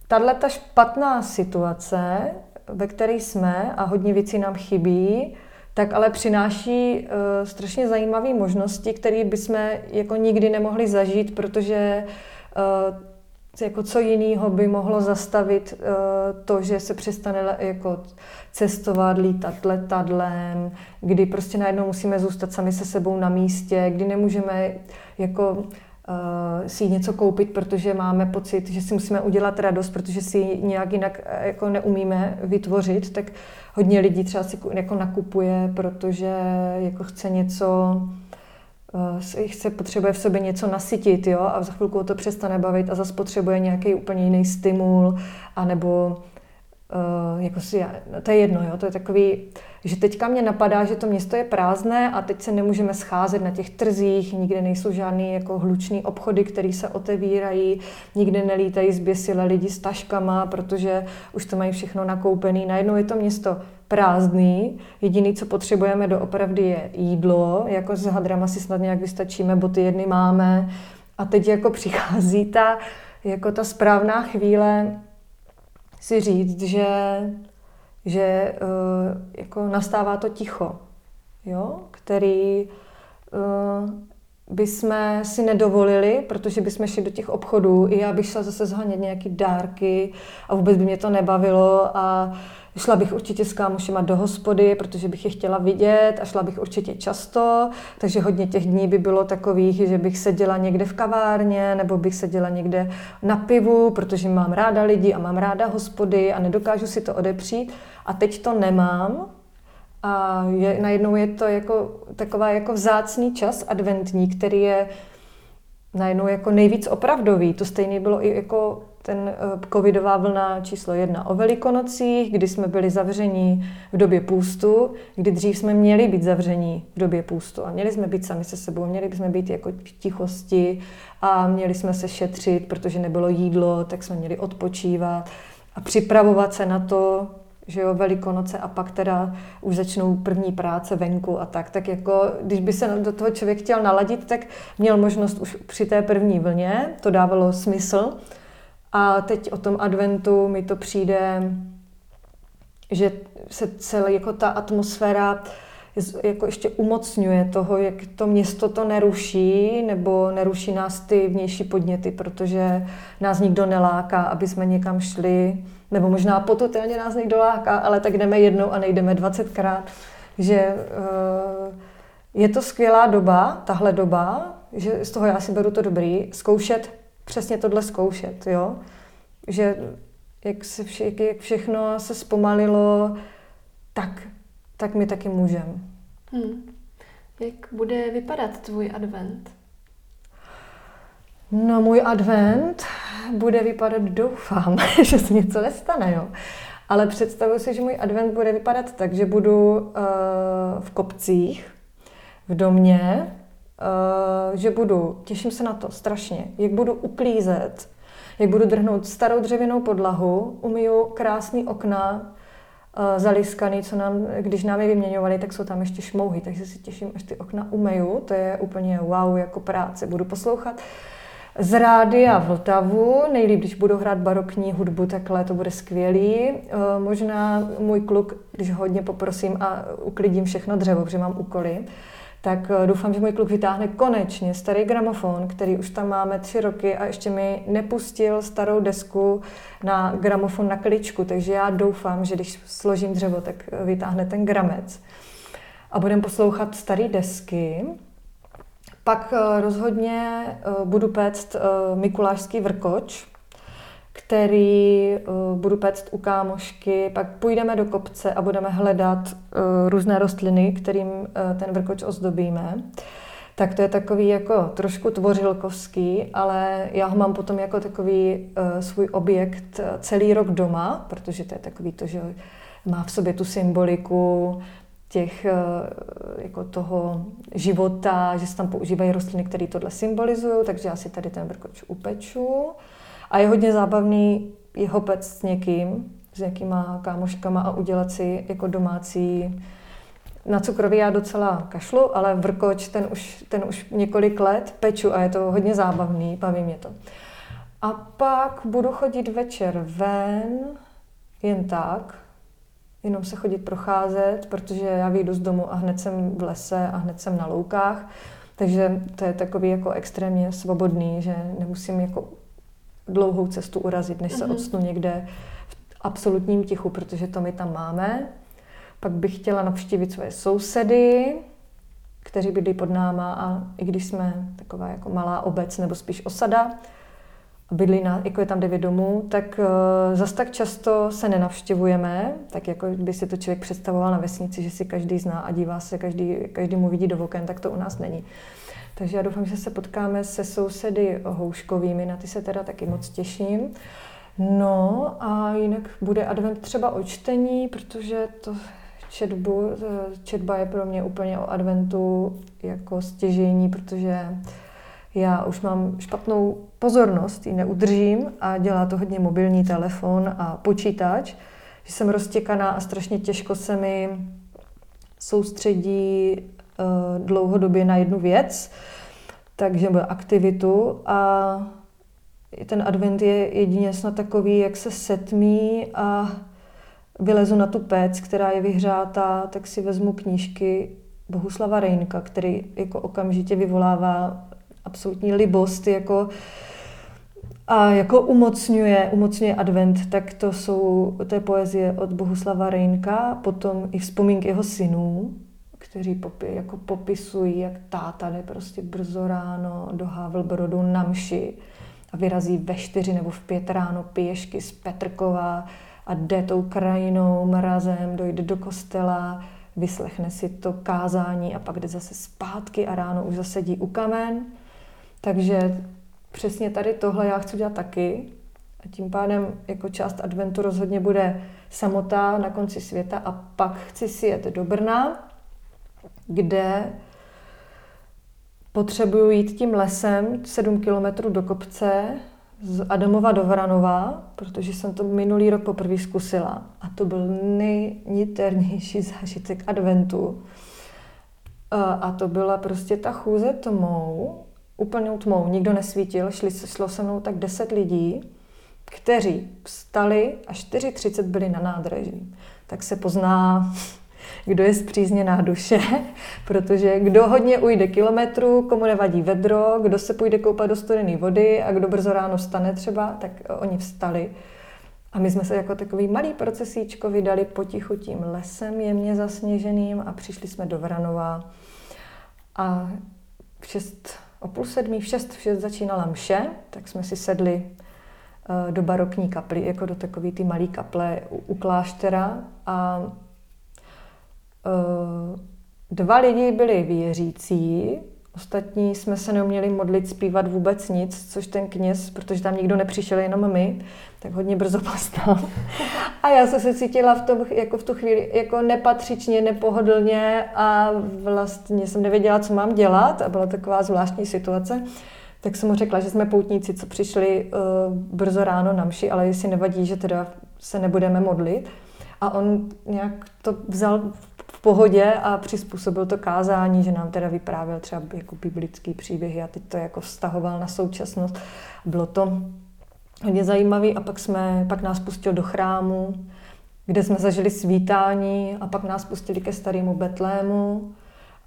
tahle ta špatná situace, ve které jsme a hodně věcí nám chybí, tak ale přináší uh, strašně zajímavé možnosti, které bychom jako nikdy nemohli zažít, protože uh, jako co jiného by mohlo zastavit uh, to, že se přestane jako cestovat, lítat letadlem, kdy prostě najednou musíme zůstat sami se sebou na místě, kdy nemůžeme jako uh, si něco koupit, protože máme pocit, že si musíme udělat radost, protože si ji nějak jinak eh, jako neumíme vytvořit, tak hodně lidí třeba si jako nakupuje, protože jako chce něco, eh, chce, potřebuje v sobě něco nasytit, jo, a za chvilku to přestane bavit a zase potřebuje nějaký úplně jiný stimul, anebo Uh, jako si, já- to je jedno, jo, to je takový, že teďka mě napadá, že to město je prázdné a teď se nemůžeme scházet na těch trzích, nikde nejsou žádný jako hlučný obchody, které se otevírají, nikde nelítají zběsile lidi s taškama, protože už to mají všechno nakoupený. Najednou je to město prázdný, jediný, co potřebujeme doopravdy je jídlo, jako s hadrama si snad nějak vystačíme, boty jedny máme a teď jako přichází ta, jako ta správná chvíle, si říct, že, že uh, jako nastává to ticho, jo? který uh, bychom si nedovolili, protože bychom šli do těch obchodů. I já bych šla zase zhanět nějaký dárky a vůbec by mě to nebavilo a šla bych určitě s kámošema do hospody, protože bych je chtěla vidět a šla bych určitě často, takže hodně těch dní by bylo takových, že bych seděla někde v kavárně nebo bych seděla někde na pivu, protože mám ráda lidi a mám ráda hospody a nedokážu si to odepřít. A teď to nemám, a je, najednou je to jako taková jako vzácný čas adventní, který je najednou jako nejvíc opravdový. To stejně bylo i jako ten eh, covidová vlna číslo jedna o velikonocích, kdy jsme byli zavření v době půstu, kdy dřív jsme měli být zavření v době půstu a měli jsme být sami se sebou, měli jsme být jako v tichosti a měli jsme se šetřit, protože nebylo jídlo, tak jsme měli odpočívat a připravovat se na to, že jo, velikonoce a pak teda už začnou první práce venku a tak. Tak jako, když by se do toho člověk chtěl naladit, tak měl možnost už při té první vlně, to dávalo smysl. A teď o tom adventu mi to přijde, že se celá jako ta atmosféra jako ještě umocňuje toho, jak to město to neruší, nebo neruší nás ty vnější podněty, protože nás nikdo neláká, aby jsme někam šli, nebo možná potenciálně nás někdo láká, ale tak jdeme jednou a nejdeme dvacetkrát. Že uh, je to skvělá doba, tahle doba, že z toho já si beru to dobrý, zkoušet, přesně tohle zkoušet, jo? Že jak, se vše, jak všechno se zpomalilo, tak, tak my taky můžeme. Hmm. Jak bude vypadat tvůj advent? No, můj advent bude vypadat, doufám, že se něco nestane, jo. Ale představuji si, že můj advent bude vypadat tak, že budu uh, v kopcích, v domě, uh, že budu, těším se na to strašně, jak budu uklízet, jak budu drhnout starou dřevěnou podlahu, umiju krásný okna, uh, zaliskaný, co nám, když nám je vyměňovali, tak jsou tam ještě šmouhy, takže si těším, až ty okna umeju, to je úplně wow, jako práce, budu poslouchat z rádia Vltavu, nejlíp, když budu hrát barokní hudbu, takhle to bude skvělý. Možná můj kluk, když hodně poprosím a uklidím všechno dřevo, protože mám úkoly, tak doufám, že můj kluk vytáhne konečně starý gramofon, který už tam máme tři roky a ještě mi nepustil starou desku na gramofon na kličku, takže já doufám, že když složím dřevo, tak vytáhne ten gramec. A budeme poslouchat staré desky, Pak uh, rozhodně budu péct mikulášský vrkoč, který uh, budu péct u kámošky, pak půjdeme do kopce a budeme hledat uh, různé rostliny, kterým uh, ten vrkoč ozdobíme. Tak to je takový jako trošku tvořilkovský, ale já ho mám potom jako takový uh, svůj objekt celý rok doma, protože to je takový to, že má v sobě tu symboliku těch, uh, jako toho života, že se tam používají rostliny, které tohle symbolizují, takže já si tady ten vrkoč upeču. A je hodně zábavný jeho pec s někým, s nějakýma kámoškama a udělat si jako domácí na cukroví já docela kašlu, ale vrkoč ten už, ten už několik let peču a je to hodně zábavný, baví mě to. A pak budu chodit večer ven, jen tak, jenom se chodit procházet, protože já vyjdu z domu a hned jsem v lese a hned jsem na loukách, takže to je takový jako extrémně svobodný, že nemusím jako dlouhou cestu urazit, než se mm-hmm. odstnu někde v absolutním tichu, protože to my tam máme. Pak bych chtěla navštívit svoje sousedy, kteří bydlí pod náma a i když jsme taková jako malá obec nebo spíš osada, a bydlí na, jako je tam devět domů, tak uh, zas tak často se nenavštěvujeme, tak jako by si to člověk představoval na vesnici, že si každý zná a dívá se, každý, každý mu vidí do oken, tak to u nás není. Takže já doufám, že se potkáme se sousedy houškovými, na ty se teda taky moc těším. No a jinak bude advent třeba o čtení, protože to četbu, četba je pro mě úplně o adventu jako stěžení, protože já už mám špatnou pozornost, ji neudržím a dělá to hodně mobilní telefon a počítač, že jsem roztěkaná a strašně těžko se mi soustředí dlouhodobě na jednu věc, takže byl aktivitu a ten advent je jedině snad takový, jak se setmí a vylezu na tu pec, která je vyhřátá, tak si vezmu knížky Bohuslava Rejnka, který jako okamžitě vyvolává absolutní libost, jako a jako umocňuje, umocňuje advent, tak to jsou, je poezie od Bohuslava Rejnka, potom i vzpomínky jeho synů, kteří popi, jako popisují, jak táta jde prostě brzo ráno do Havlbrodu na mši a vyrazí ve čtyři nebo v pět ráno pěšky z Petrkova a jde tou krajinou, mrazem, dojde do kostela, vyslechne si to kázání a pak jde zase zpátky a ráno už zasedí u kamen. Takže přesně tady tohle já chci dělat taky. A tím pádem jako část adventu rozhodně bude samota na konci světa a pak chci si jet do Brna, kde potřebuju jít tím lesem 7 kilometrů do kopce z Adamova do Vranova, protože jsem to minulý rok poprvé zkusila. A to byl nejniternější zážitek adventu. A to byla prostě ta chůze tmou, úplnou tmou, nikdo nesvítil, šli, šlo se mnou tak 10 lidí, kteří vstali a 4.30 byli na nádraží. Tak se pozná, kdo je zpřízněná duše, protože kdo hodně ujde kilometrů, komu nevadí vedro, kdo se půjde koupat do studené vody a kdo brzo ráno stane třeba, tak oni vstali. A my jsme se jako takový malý procesíčko vydali potichu tím lesem jemně zasněženým a přišli jsme do Vranova. A v šest, o půl sedmí, v šest, v šest začínala mše, tak jsme si sedli eh, do barokní kaply, jako do takové ty malé kaple u, u kláštera a dva lidi byli věřící, ostatní jsme se neuměli modlit, zpívat vůbec nic, což ten kněz, protože tam nikdo nepřišel, jenom my, tak hodně brzo postal. A já jsem se cítila v, tom, jako v tu chvíli jako nepatřičně, nepohodlně a vlastně jsem nevěděla, co mám dělat a byla taková zvláštní situace. Tak jsem mu řekla, že jsme poutníci, co přišli uh, brzo ráno na mši, ale jestli nevadí, že teda se nebudeme modlit. A on nějak to vzal v pohodě a přizpůsobil to kázání, že nám teda vyprávěl třeba jako biblický příběhy a teď to jako vztahoval na současnost. Bylo to hodně zajímavé a pak, jsme, pak nás pustil do chrámu, kde jsme zažili svítání a pak nás pustili ke starému Betlému.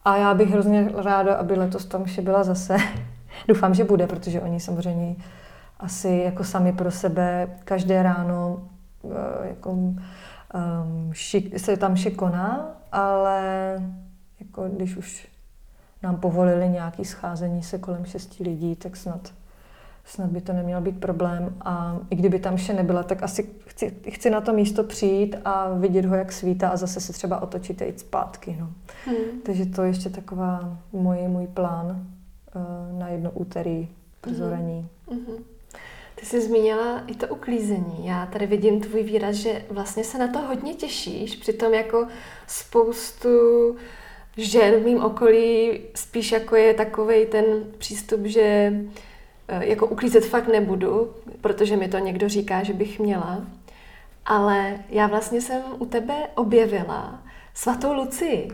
A já bych hrozně ráda, aby letos tam vše byla zase. Doufám, že bude, protože oni samozřejmě asi jako sami pro sebe každé ráno eh, jako um, šik, se tam šikoná, ale jako když už nám povolili nějaké scházení se kolem šesti lidí, tak snad, snad by to neměl být problém. A i kdyby tam še nebyla, tak asi chci, chci na to místo přijít a vidět ho, jak svítá a zase se třeba otočit a jít zpátky. No. Hmm. Takže to je ještě taková můj, můj plán uh, na jedno úterý prozorení. Hmm. Hmm. Ty jsi zmínila i to uklízení. Já tady vidím tvůj výraz, že vlastně se na to hodně těšíš, přitom jako spoustu žen v mým okolí spíš jako je takový ten přístup, že eh, jako uklízet fakt nebudu, protože mi to někdo říká, že bych měla. Ale já vlastně jsem u tebe objevila svatou Lucii,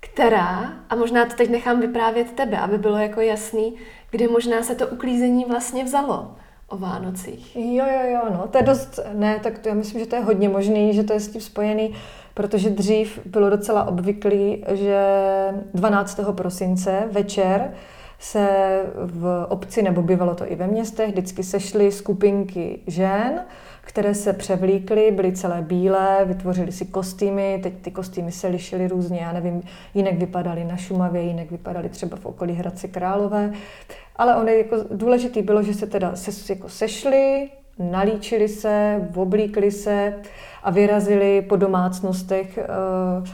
která, a možná to teď nechám vyprávět tebe, aby bylo jako jasný, kde možná se to uklízení vlastně vzalo o Vánocích. Jo, jo, jo, no, to je dost, ne, tak to já myslím, že to je hodně možný, že to je s tím spojený, protože dřív bylo docela obvyklý, že 12. prosince večer se v obci, nebo bývalo to i ve městech, vždycky sešly skupinky žen, které se převlíkly, byly celé bílé, vytvořili si kostýmy, teď ty kostýmy se lišily různě, já nevím, jinak vypadaly na Šumavě, jinak vypadaly třeba v okolí Hradce Králové, ale ono jako důležitý bylo, že se teda se, jako sešli, nalíčili se, oblíkli se a vyrazili po domácnostech uh,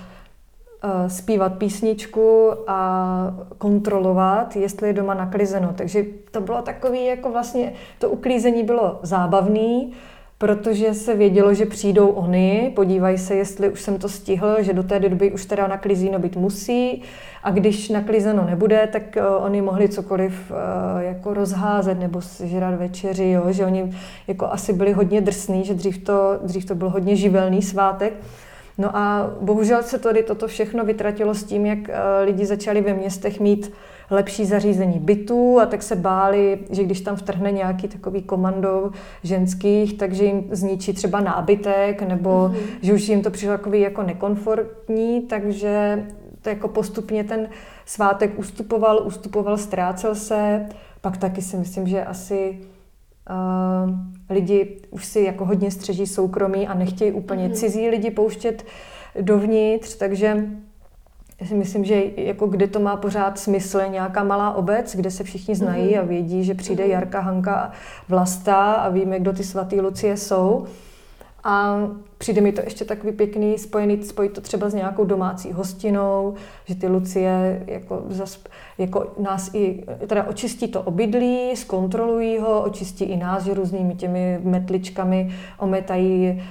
zpívat písničku a kontrolovat, jestli je doma naklizeno. Takže to bylo takový, jako vlastně, to uklízení bylo zábavný, protože se vědělo, že přijdou oni, podívají se, jestli už jsem to stihl, že do té doby už teda naklizeno být musí a když naklizeno nebude, tak uh, oni mohli cokoliv uh, jako rozházet nebo žrat večeři, jo? že oni jako asi byli hodně drsní, že dřív to, dřív to byl hodně živelný svátek. No a bohužel se tady toto všechno vytratilo s tím, jak uh, lidi začali ve městech mít lepší zařízení bytů a tak se báli, že když tam vtrhne nějaký takový komando ženských, takže jim zničí třeba nábytek nebo mm-hmm. že už jim to přišlo takový jako nekomfortní, takže to jako postupně ten svátek ustupoval, ustupoval, ztrácel se. Pak taky si myslím, že asi uh, lidi už si jako hodně střeží soukromí a nechtějí úplně mm-hmm. cizí lidi pouštět dovnitř, takže já si myslím, že jako kde to má pořád smysl, nějaká malá obec, kde se všichni znají mm-hmm. a vědí, že přijde mm-hmm. Jarka, Hanka, Vlasta a víme, kdo ty svatý Lucie jsou. A přijde mi to ještě takový pěkný spojený, spojit to třeba s nějakou domácí hostinou, že ty Lucie jako, zas, jako nás i, teda očistí to obydlí, zkontrolují ho, očistí i nás, že různými těmi metličkami ometají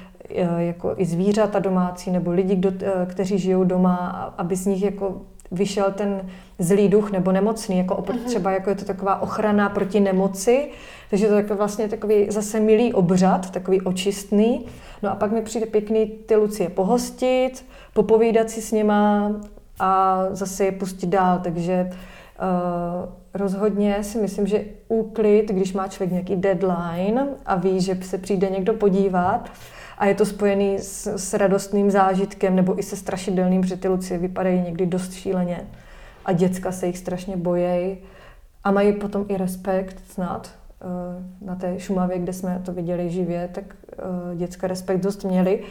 jako i zvířata domácí nebo lidi, kdo, eh, kteří žijou doma, aby z nich jako vyšel ten zlý duch nebo nemocný, jako opr- mhm. třeba jako je to taková ochrana proti nemoci, takže to je jako vlastně takový zase milý obřad, takový očistný. No a pak mi přijde pěkný ty Lucie pohostit, popovídat si s něma a zase je pustit dál, takže uh, rozhodně si myslím, že úklid, když má člověk nějaký deadline a ví, že se přijde někdo podívat, a je to spojený s, s radostným zážitkem nebo i se strašidelným, protože ty Lucie vypadají někdy dost šíleně a děcka se jich strašně bojejí a mají potom i respekt snad. Eh, na té Šumavě, kde jsme to viděli živě, tak eh, děcka respekt dost měli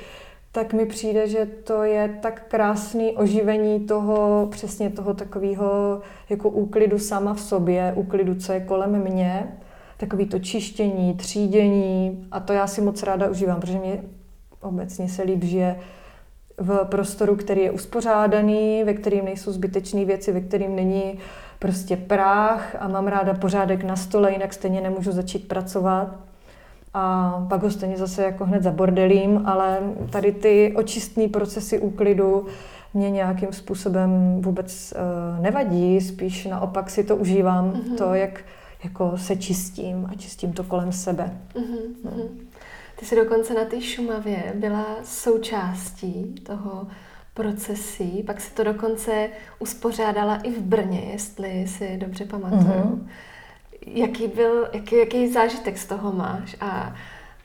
tak mi přijde, že to je tak krásný oživení toho, přesně toho takového jako úklidu sama v sobě, úklidu, co je kolem mě, takový to čištění, třídění a to já si moc ráda užívám, protože mě obecně se líb žije v prostoru, který je uspořádaný, ve kterým nejsou zbytečné věci, ve kterým není prostě práh a mám ráda pořádek na stole, jinak stejně nemůžu začít pracovat. A pak ho stejně zase jako hned zabordelím, ale tady ty očistné procesy úklidu mě nějakým způsobem vůbec uh, nevadí, spíš naopak si to užívám, mm-hmm. to, jak jako se čistím a čistím to kolem sebe. Mm-hmm. No. Ty jsi dokonce na té Šumavě byla součástí toho procesí, pak si to dokonce uspořádala i v Brně, jestli si dobře pamatuju. Mm-hmm. Jaký byl, jaký, jaký zážitek z toho máš a,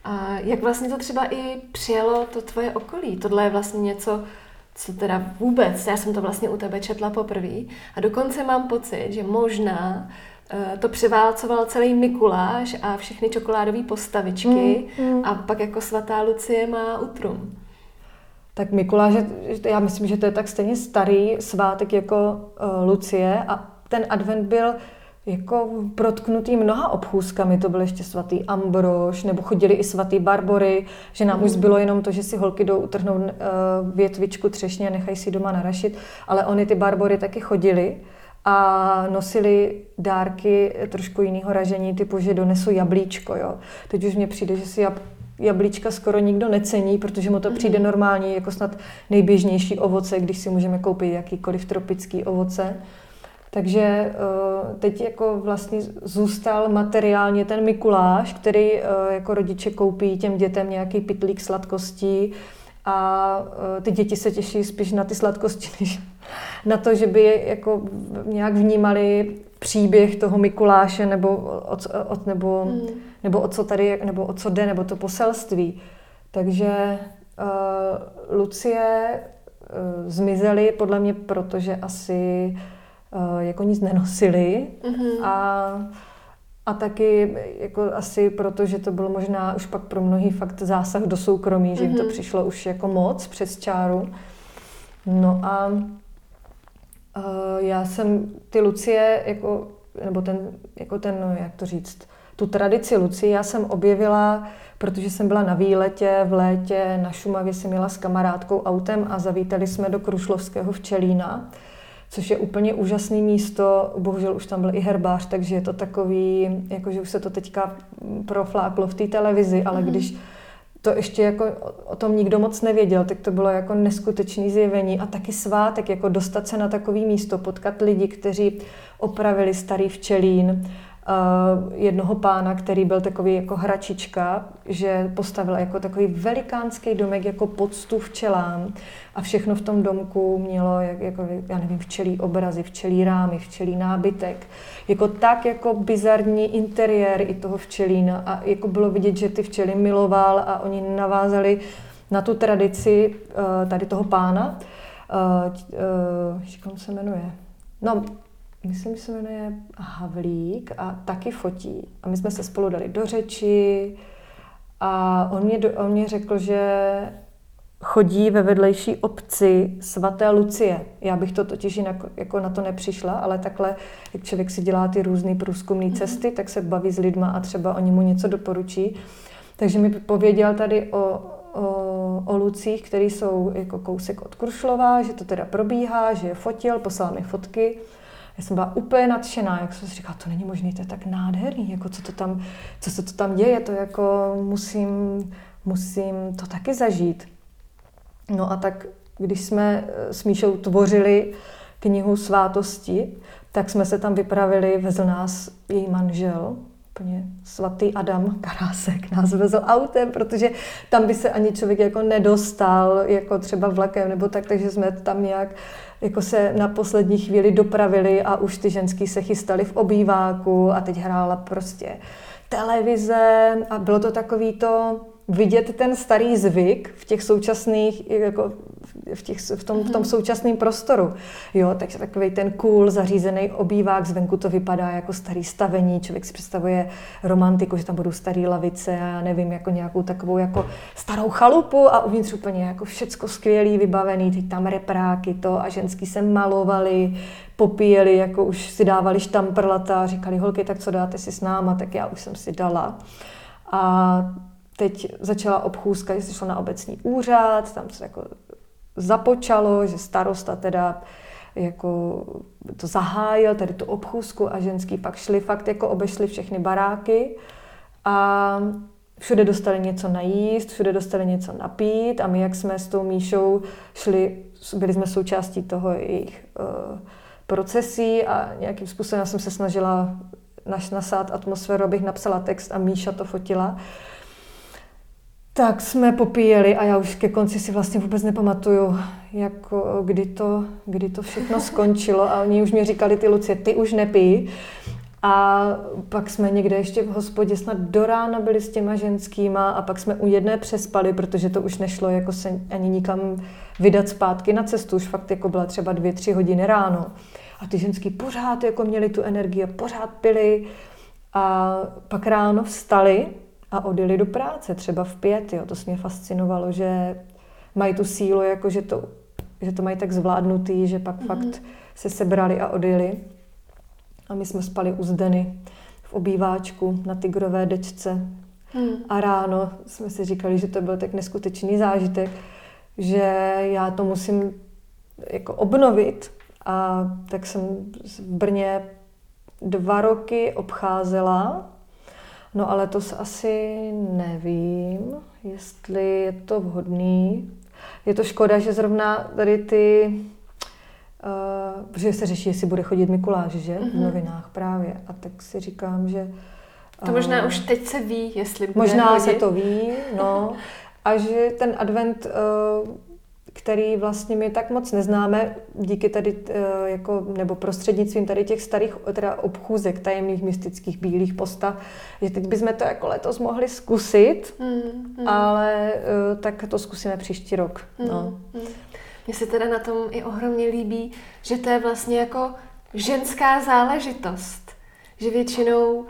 a jak vlastně to třeba i přijalo to tvoje okolí? Tohle je vlastně něco, co teda vůbec, já jsem to vlastně u tebe četla poprvé a dokonce mám pocit, že možná Eh, to převálcoval celý Mikuláš a všechny čokoládové postavičky mm, mm. a pak jako svatá Lucie má utrum. Tak Mikuláš, já myslím, že to je tak stejně starý svátek jako uh, Lucie a ten advent byl jako protknutý mnoha obchůzkami, to byl ještě svatý Ambrož, nebo chodili i svatý Barbory, že nám mm. už zbylo jenom to, že si holky jdou utrhnout uh, větvičku třešně a nechají si doma narašit, ale oni ty Barbory taky chodili a nosili dárky trošku jiného ražení, typu, že donesou jablíčko. Jo. Teď už mně přijde, že si jab, jablíčka skoro nikdo necení, protože mu to mm přijde normální, jako snad nejběžnější ovoce, když si můžeme koupit jakýkoliv tropický ovoce. Takže eh, teď jako vlastně zůstal materiálně ten Mikuláš, který eh, jako rodiče koupí těm dětem nějaký pitlík sladkostí a eh, ty děti se těší spíš na ty sladkosti, než na to, že by jako nějak vnímali příběh toho Mikuláše nebo o, o, nebo, mm. nebo o co tady, nebo o co jde, nebo to poselství. Takže uh, Lucie uh, zmizely podle mě, protože asi uh, jako nic nenosili mm-hmm. a a taky jako asi proto, že to bylo možná už pak pro mnohý fakt zásah do soukromí, že jim to mhm. přišlo už jako moc přes čáru. No a uh, já jsem ty Lucie, jako, nebo ten, jako ten, no, jak to říct, tu tradici Lucie já jsem objevila, protože jsem byla na výletě v létě na Šumavě, jsem měla s kamarádkou autem a zavítali jsme do Krušlovského včelína což je úplně úžasné místo. Bohužel už tam byl i herbář, takže je to takový, jakože už se to teďka profláklo v té televizi, ale mm. když to ještě jako o tom nikdo moc nevěděl, tak to bylo jako neskutečné zjevení a taky svátek, jako dostat se na takový místo, potkat lidi, kteří opravili starý včelín, Uh, jednoho pána, který byl takový jako hračička, že postavil jako takový velikánský domek jako poctu včelám a všechno v tom domku mělo, jak, jako, já nevím, včelí obrazy, včelí rámy, včelí nábytek. Jako tak jako bizarní interiér i toho včelína a jako bylo vidět, že ty včely miloval a oni navázali na tu tradici uh, tady toho pána. Jak se jmenuje? No, myslím, že se jmenuje Havlík a taky fotí. A my jsme se spolu dali do řeči a on mě, on mě řekl, že chodí ve vedlejší obci svaté Lucie. Já bych to totiž jinak jako na to nepřišla, ale takhle, jak člověk si dělá ty různé průzkumné mhm. cesty, tak se baví s lidma a třeba oni mu něco doporučí. Takže mi pověděl tady o, o, o Lucích, který jsou jako kousek od Krušlova, že to teda probíhá, že je fotil, poslal mi fotky. Já jsem byla úplně nadšená, jak jsem si říkala, to není možné, to je tak nádherný, jako co, to tam, co se to tam děje, to jako musím, musím to taky zažít. No a tak, když jsme eh, s Míšou tvořili knihu Svátosti, tak jsme se tam vypravili, vezl nás její manžel, úplně svatý Adam Karásek nás vezl autem, protože tam by se ani člověk jako nedostal, jako třeba vlakem nebo tak, takže jsme tam nějak jako se na poslední chvíli dopravili a už ty ženský se chystali v obýváku a teď hrála prostě televize a bylo to takový to, vidět ten starý zvyk v těch současných, jako v, těch, v, tom, v tom současném prostoru. Jo, takže takový ten cool, zařízený obývák, zvenku to vypadá jako starý stavení, člověk si představuje romantiku, že tam budou staré lavice a já nevím, jako nějakou takovou jako starou chalupu a uvnitř úplně jako všecko skvělý, vybavený, teď tam repráky to a ženský se malovali, popíjeli, jako už si dávali štamprlata, říkali holky, tak co dáte si s náma, tak já už jsem si dala. A teď začala obchůzka, že se šlo na obecní úřad, tam se jako započalo, že starosta teda jako to zahájil, tady tu obchůzku a ženský pak šli, fakt jako obešli všechny baráky a všude dostali něco najíst, všude dostali něco napít a my, jak jsme s tou Míšou šli, byli jsme součástí toho jejich uh, procesí a nějakým způsobem jsem se snažila naš nasát atmosféru, abych napsala text a Míša to fotila. Tak jsme popíjeli a já už ke konci si vlastně vůbec nepamatuju, jako, kdy, to, kdy to všechno skončilo a oni už mi říkali, ty Lucie, ty už nepij. A pak jsme někde ještě v hospodě snad do rána byli s těma ženskýma a pak jsme u jedné přespali, protože to už nešlo jako se ani nikam vydat zpátky na cestu, už fakt jako byla třeba dvě, tři hodiny ráno. A ty ženský pořád jako měli tu energii, pořád pili a pak ráno vstali a odjeli do práce, třeba v pět. Jo. To mě fascinovalo, že mají tu sílu, jako že to, že to mají tak zvládnutý, že pak mm-hmm. fakt se sebrali a odjeli. a my jsme spali u Zdeny v obýváčku na tigrové dečce. Hmm. A ráno jsme si říkali, že to byl tak neskutečný zážitek, že já to musím jako obnovit. A tak jsem v Brně dva roky obcházela, no ale to asi nevím, jestli je to vhodný. Je to škoda, že zrovna tady ty Uh, protože se řeší, jestli bude chodit Mikuláš, že? Mm-hmm. V mhm. novinách právě. A tak si říkám, že... To možná uh, už teď se ví, jestli bude Možná chodit. se to ví, no. A že ten advent uh, který vlastně my tak moc neznáme díky tady, eh, jako, nebo prostřednictvím tady těch starých teda obchůzek, tajemných mystických bílých postav, že teď bychom to jako letos mohli zkusit, mm, mm. ale eh, tak to zkusíme příští rok. Mm, no. mm. Mně se teda na tom i ohromně líbí, že to je vlastně jako ženská záležitost. Že většinou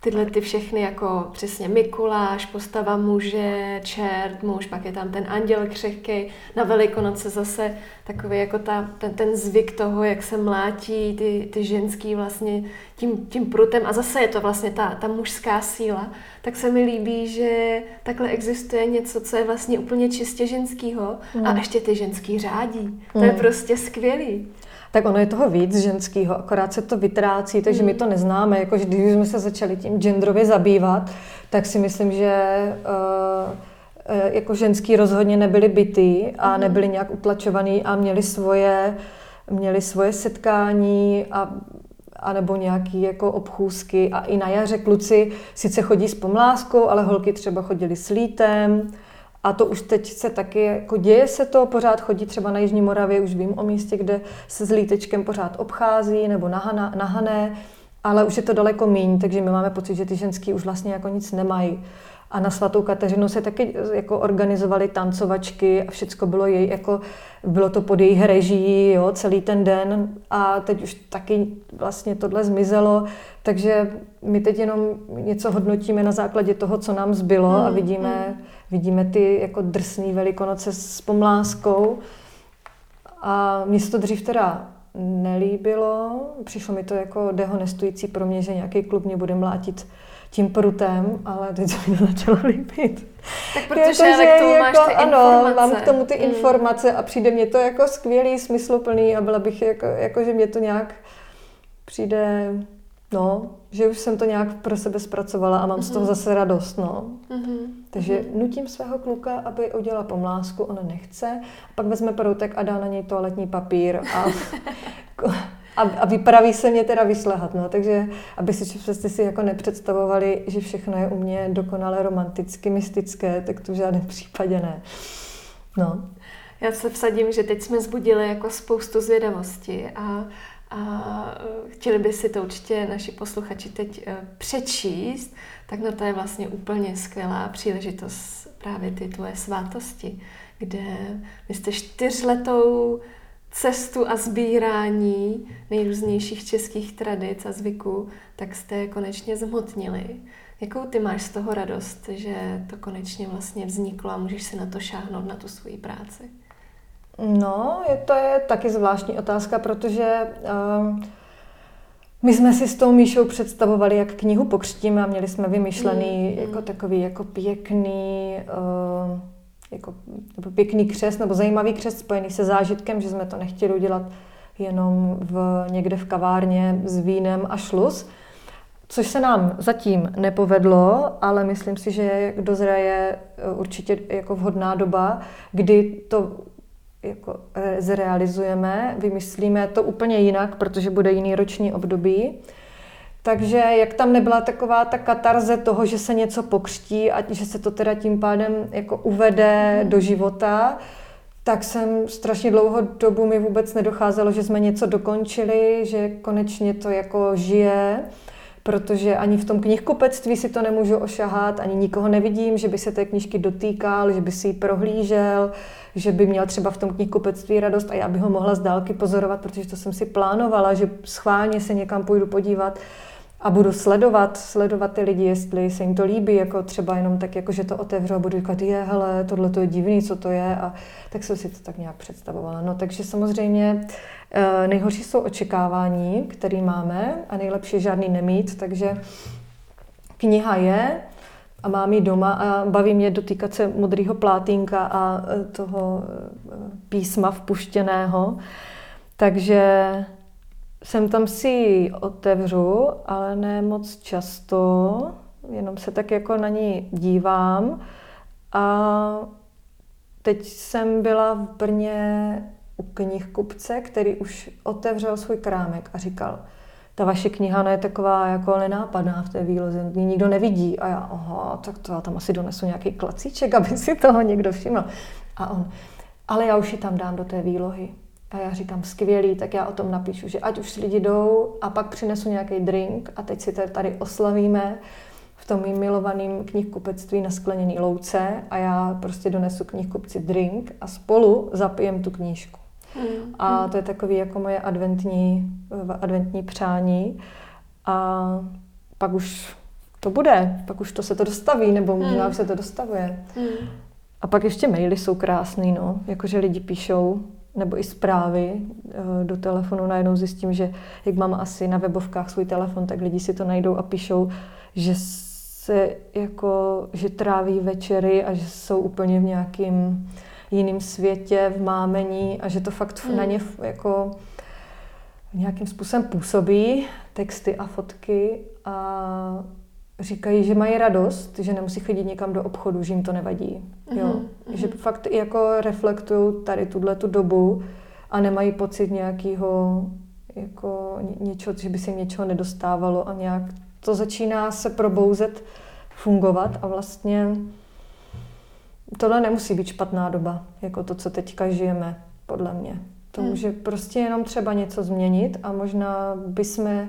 tyhle ty všechny jako přesně Mikuláš, postava muže, čert, muž, pak je tam ten anděl křehký, na Velikonoce zase takový jako ta, ten, ten zvyk toho, jak se mlátí ty, ty ženský vlastně tím, tím prutem a zase je to vlastně ta, ta mužská síla, tak se mi líbí, že takhle existuje něco, co je vlastně úplně čistě ženskýho mm. a hmm. ještě ty ženský řádí. Mm. To je hmm. prostě skvělý tak ono je toho víc ženského, akorát se to vytrácí, takže mm. my to neznáme. Jako, když jsme se začali tím genderově zabývat, tak si myslím, že uh, jako ženský rozhodně nebyli bytý a mm. nebyli nějak utlačovaný a měli svoje, měli svoje setkání a a nebo nějaký jako obchůzky a i na jaře kluci sice chodí s pomláskou, ale holky třeba chodili s lítem a to už teď se taky, jako děje se to, pořád chodí třeba na Jižní Moravě, už vím o místě, kde se s lítečkem pořád obchází nebo nahana, nahané, ale už je to daleko míň, takže my máme pocit, že ty ženský už vlastně jako nic nemají. A na svatou Kateřinu se taky jako organizovaly tancovačky a všechno bylo jej, jako bylo to pod jejich režií, jo, celý ten den a teď už taky vlastně tohle zmizelo, takže my teď jenom něco hodnotíme na základě toho, co nám zbylo hmm, a vidíme, hmm. Vidíme ty jako drsný velikonoce s pomláskou a mně se to dřív teda nelíbilo, přišlo mi to jako dehonestující pro mě, že nějaký klub mě bude mlátit tím prutem, ale teď se mi to začalo líbit. Tak protože jako, k tomu jako, máš ty ano, mám k tomu ty mm. informace a přijde mě to jako skvělý, smysluplný a byla bych jako, jako že mě to nějak přijde, no, že už jsem to nějak pro sebe zpracovala a mám mm-hmm. z toho mhm. zase radost, no. Mm-hmm. Takže mm-hmm. nutím svého kluka, aby udělala pomlásku, ona nechce, pak vezme proutek a dá na něj toaletní papír a a, a vypraví se mě teda vyšlehat. No. Takže aby si přesně si jako nepředstavovali, že všechno je u mě dokonale romanticky, mystické, tak to v žádném případě ne. No. Já se vsadím, že teď jsme zbudili jako spoustu zvědavosti a, a chtěli by si to určitě naši posluchači teď eh, přečíst, tak no to je vlastně úplně skvělá příležitost právě ty tvoje svátosti, kde vy jste čtyřletou cestu a sbírání nejrůznějších českých tradic a zvyků, tak jste konečně zhmotnili. Jakou ty máš z toho radost, že to konečně vlastně vzniklo a můžeš si na to šáhnout, na tu svoji práci? No, je, to je taky zvláštní otázka, protože uh, my jsme si s tou Míšou představovali, jak knihu pokřtíme a měli jsme vymyšlený mm, jako takový jako pěkný uh, jako, nebo pěkný křest nebo zajímavý křest spojený se zážitkem, že jsme to nechtěli udělat jenom v, někde v kavárně s vínem a šlus, což se nám zatím nepovedlo, ale myslím si, že dozraje eh, určitě jako vhodná doba, kdy to jako zrealizujeme, vymyslíme to úplně jinak, protože bude jiný roční období. Takže jak tam nebyla taková ta katarze toho, že se něco pokřtí a že se to teda tím pádem jako uvede mm. do života, tak jsem strašně dlouho dobu mi vůbec nedocházelo, že jsme něco dokončili, že konečně to jako žije, protože ani v tom knihkupectví si to nemůžu ošahat, ani nikoho nevidím, že by se té knížky dotýkal, že by si ji prohlížel, že by měl třeba v tom knihkupectví radost a já bych ho mohla z dálky pozorovat, protože to jsem si plánovala, že schválně se někam půjdu podívat a budu sledovat, sledovat ty lidi, jestli se jim to líbí, jako třeba jenom tak, jako že to otevřu a budu říkat, je, hele, tohle to je divný, co to je a tak jsem si to tak nějak představovala. No takže samozřejmě nejhorší jsou očekávání, které máme a nejlepší žádný nemít, takže kniha je a mám ji doma a baví mě dotýkat se modrého plátínka a eh, toho písma vpuštěného. Takže jsem tam si otevřu, ale ne moc často, jenom se tak jako na ní dívám. A teď jsem byla v Brně u knihkupce, který už otevřel svůj krámek a říkal, ta vaše kniha no je taková jako nenápadná v té výloze, nikdo nevidí. A já, aha, tak to já tam asi donesu nějaký klacíček, aby si toho někdo všiml. A on, ale já už ji tam dám do té výlohy. A já říkám, skvělý, tak já o tom napíšu, že ať už si lidi jdou a pak přinesu nějaký drink a teď si tady oslavíme v tom mým milovaným knihkupectví na skleněný louce a já prostě donesu knihkupci drink a spolu zapijem tu knížku. Mm. A to je takový jako moje adventní, adventní přání. A pak už to bude, pak už to se to dostaví, nebo možná mm. už se to dostavuje. Mm. A pak ještě maily jsou krásný, no, jakože lidi píšou, nebo i zprávy eh, do telefonu. Najednou zjistím, že jak mám asi na webovkách svůj telefon, tak lidi si to najdou a píšou, že se jako, že tráví večery a že jsou úplně v nějakým jiném světě, v mámení a že to fakt hmm. na ně jako nějakým způsobem působí, texty a fotky a říkají, že mají radost, že nemusí chodit někam do obchodu, že jim to nevadí. Jo? Mm-hmm. Že fakt jako reflektují tady tuhle tu dobu a nemají pocit nějakého jako něčeho, že by se jim něčeho nedostávalo a nějak to začíná se probouzet, fungovat a vlastně tohle nemusí být špatná doba, jako to, co teďka žijeme, podle mě. To hmm. může prostě jenom třeba něco změnit a možná bychom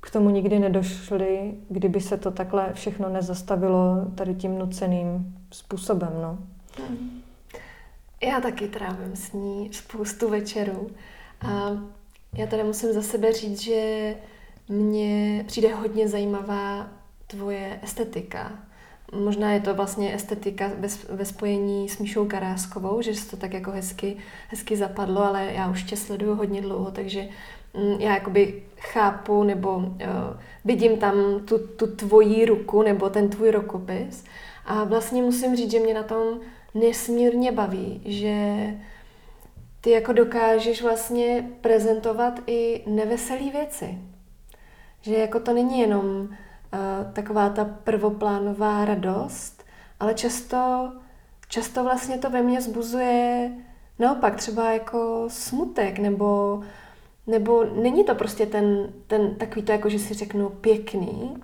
k tomu nikdy nedošli, kdyby se to takhle všechno nezastavilo tady tím nuceným způsobem. No. Hmm. Já taky trávím s ní spoustu večerů. A já tady musím za sebe říct, že mně přijde hodně zajímavá tvoje estetika. Možná je to vlastně estetika ve spojení s Míšou Karáskovou, že se to tak jako hezky, hezky zapadlo, ale já už tě sleduju hodně dlouho, takže mm, já jakoby chápu nebo uh, vidím tam tu, tu tvoji ruku nebo ten tvůj rukopis a vlastně musím říct, že mě na tom nesmírně baví, že ty jako dokážeš vlastně prezentovat i neveselé věci. Že jako to není jenom taková ta prvoplánová radost, ale často, často vlastně to ve mně zbuzuje naopak třeba jako smutek nebo nebo není to prostě ten, ten takový to, jako že si řeknu pěkný,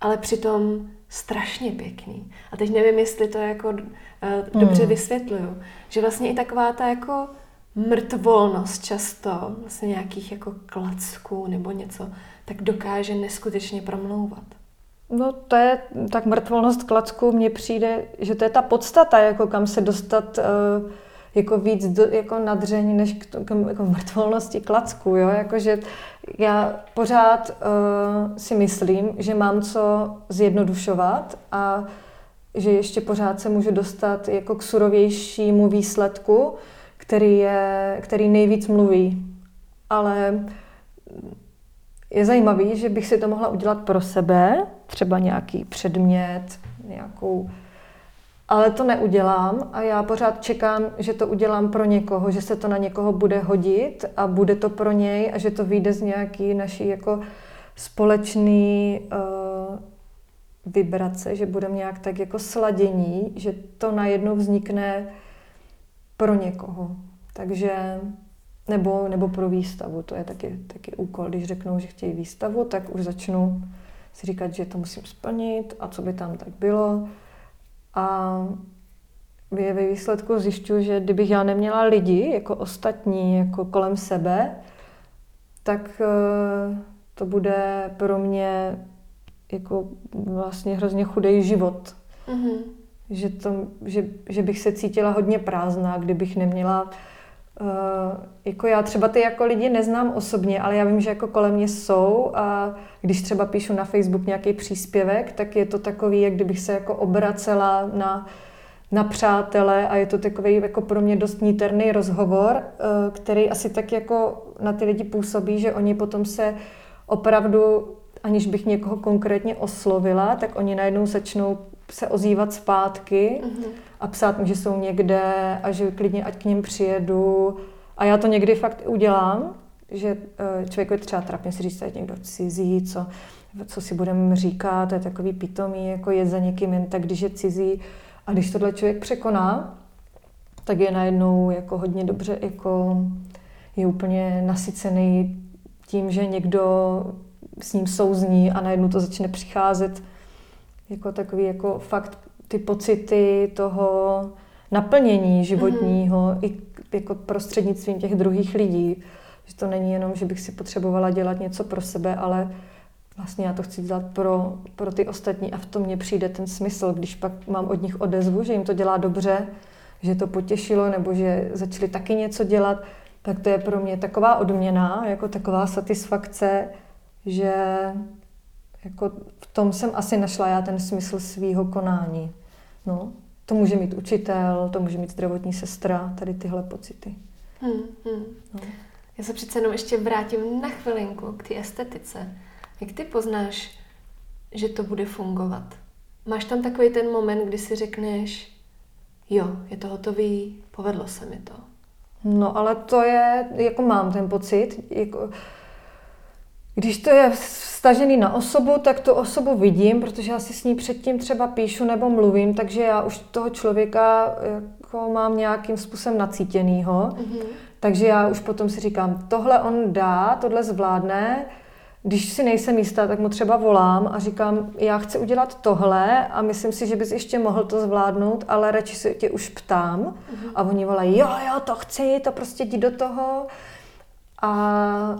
ale přitom strašně pěkný. A teď nevím, jestli to jako uh, dobře hmm. vysvětluju. Že vlastně i taková ta jako mrtvolnost často, vlastně nějakých jako klacků nebo něco, tak dokáže neskutečně promlouvat. No to je, tak mrtvolnost klacku mně přijde, že to je ta podstata, jako kam se dostat uh, jako víc do, jako nadření než k, k, jako mrtvolnosti klacku, jo, jakože já pořád uh, si myslím, že mám co zjednodušovat a že ještě pořád se můžu dostat jako k surovějšímu výsledku, který, je, který nejvíc mluví. Ale je zajímavý, že bych si to mohla udělat pro sebe, třeba nějaký předmět, nějakou ale to neudělám a já pořád čekám, že to udělám pro někoho, že se to na někoho bude hodit a bude to pro něj a že to vyjde z nějaký naší jako společný uh, vibrace, že budeme nějak tak jako sladění, že to najednou vznikne pro někoho. Takže nebo, nebo pro výstavu, to je taky, taky úkol. Když řeknou, že chtějí výstavu, tak už začnu si říkat, že to musím splnit a co by tam tak bylo. A ve výsledku zjišťuji, že kdybych já neměla lidi jako ostatní, jako kolem sebe, tak eh, to bude pro mě jako vlastně hrozně chudej život. Mm-hmm. Že, to, že, že bych se cítila hodně prázdná, kdybych neměla Uh, jako já třeba ty jako lidi neznám osobně, ale já vím, že jako kolem mě jsou a když třeba píšu na Facebook nějaký příspěvek, tak je to takový, jak kdybych se jako obracela na, na přátele a je to takový jako pro mě dost níterný rozhovor, eh, který asi tak jako na ty lidi působí, že oni potom se opravdu, aniž bych někoho konkrétně oslovila, tak oni najednou začnou se ozývat zpátky mm-hmm. A psát mi, že jsou někde a že klidně ať k ním přijedu. A já to někdy fakt udělám, že eh, člověk je třeba trapně si říct, že někdo cizí, co, co si budeme říkat, to je takový pitomý, jako je za někým jen tak, když je cizí. A když tohle člověk překoná, tak je najednou jako hodně dobře, jako je úplně nasycený tím, že někdo s ním souzní a najednou to začne přicházet jako takový jako fakt ty pocity toho naplnění životního mm-hmm. i jako prostřednictvím těch druhých lidí. Že to není jenom, že bych si potřebovala dělat něco pro sebe, ale vlastně já to chci dělat pro, pro ty ostatní a v tom mně přijde ten smysl, když pak mám od nich odezvu, že jim to dělá dobře, že to potěšilo nebo že začali taky něco dělat, tak to je pro mě taková odměna, jako taková satisfakce, že jako v tom jsem asi našla já ten smysl svýho konání. No, to může mít učitel, to může mít zdravotní sestra, tady tyhle pocity. Hmm, hmm. No. Já se přece jenom ještě vrátím na chvilinku k té estetice. Jak ty poznáš, že to bude fungovat? Máš tam takový ten moment, kdy si řekneš, jo, je to hotový, povedlo se mi to. No ale to je, jako mám ten pocit, jako, když to je stažený na osobu, tak tu osobu vidím, protože já si s ní předtím třeba píšu nebo mluvím, takže já už toho člověka jako mám nějakým způsobem nacítěnýho. Mm-hmm. Takže já už potom si říkám, tohle on dá, tohle zvládne, když si nejsem jistá, tak mu třeba volám a říkám, já chci udělat tohle a myslím si, že bys ještě mohl to zvládnout, ale radši se tě už ptám. Uh-huh. A oni volají, jo, jo, to chci, to prostě jdi do toho. A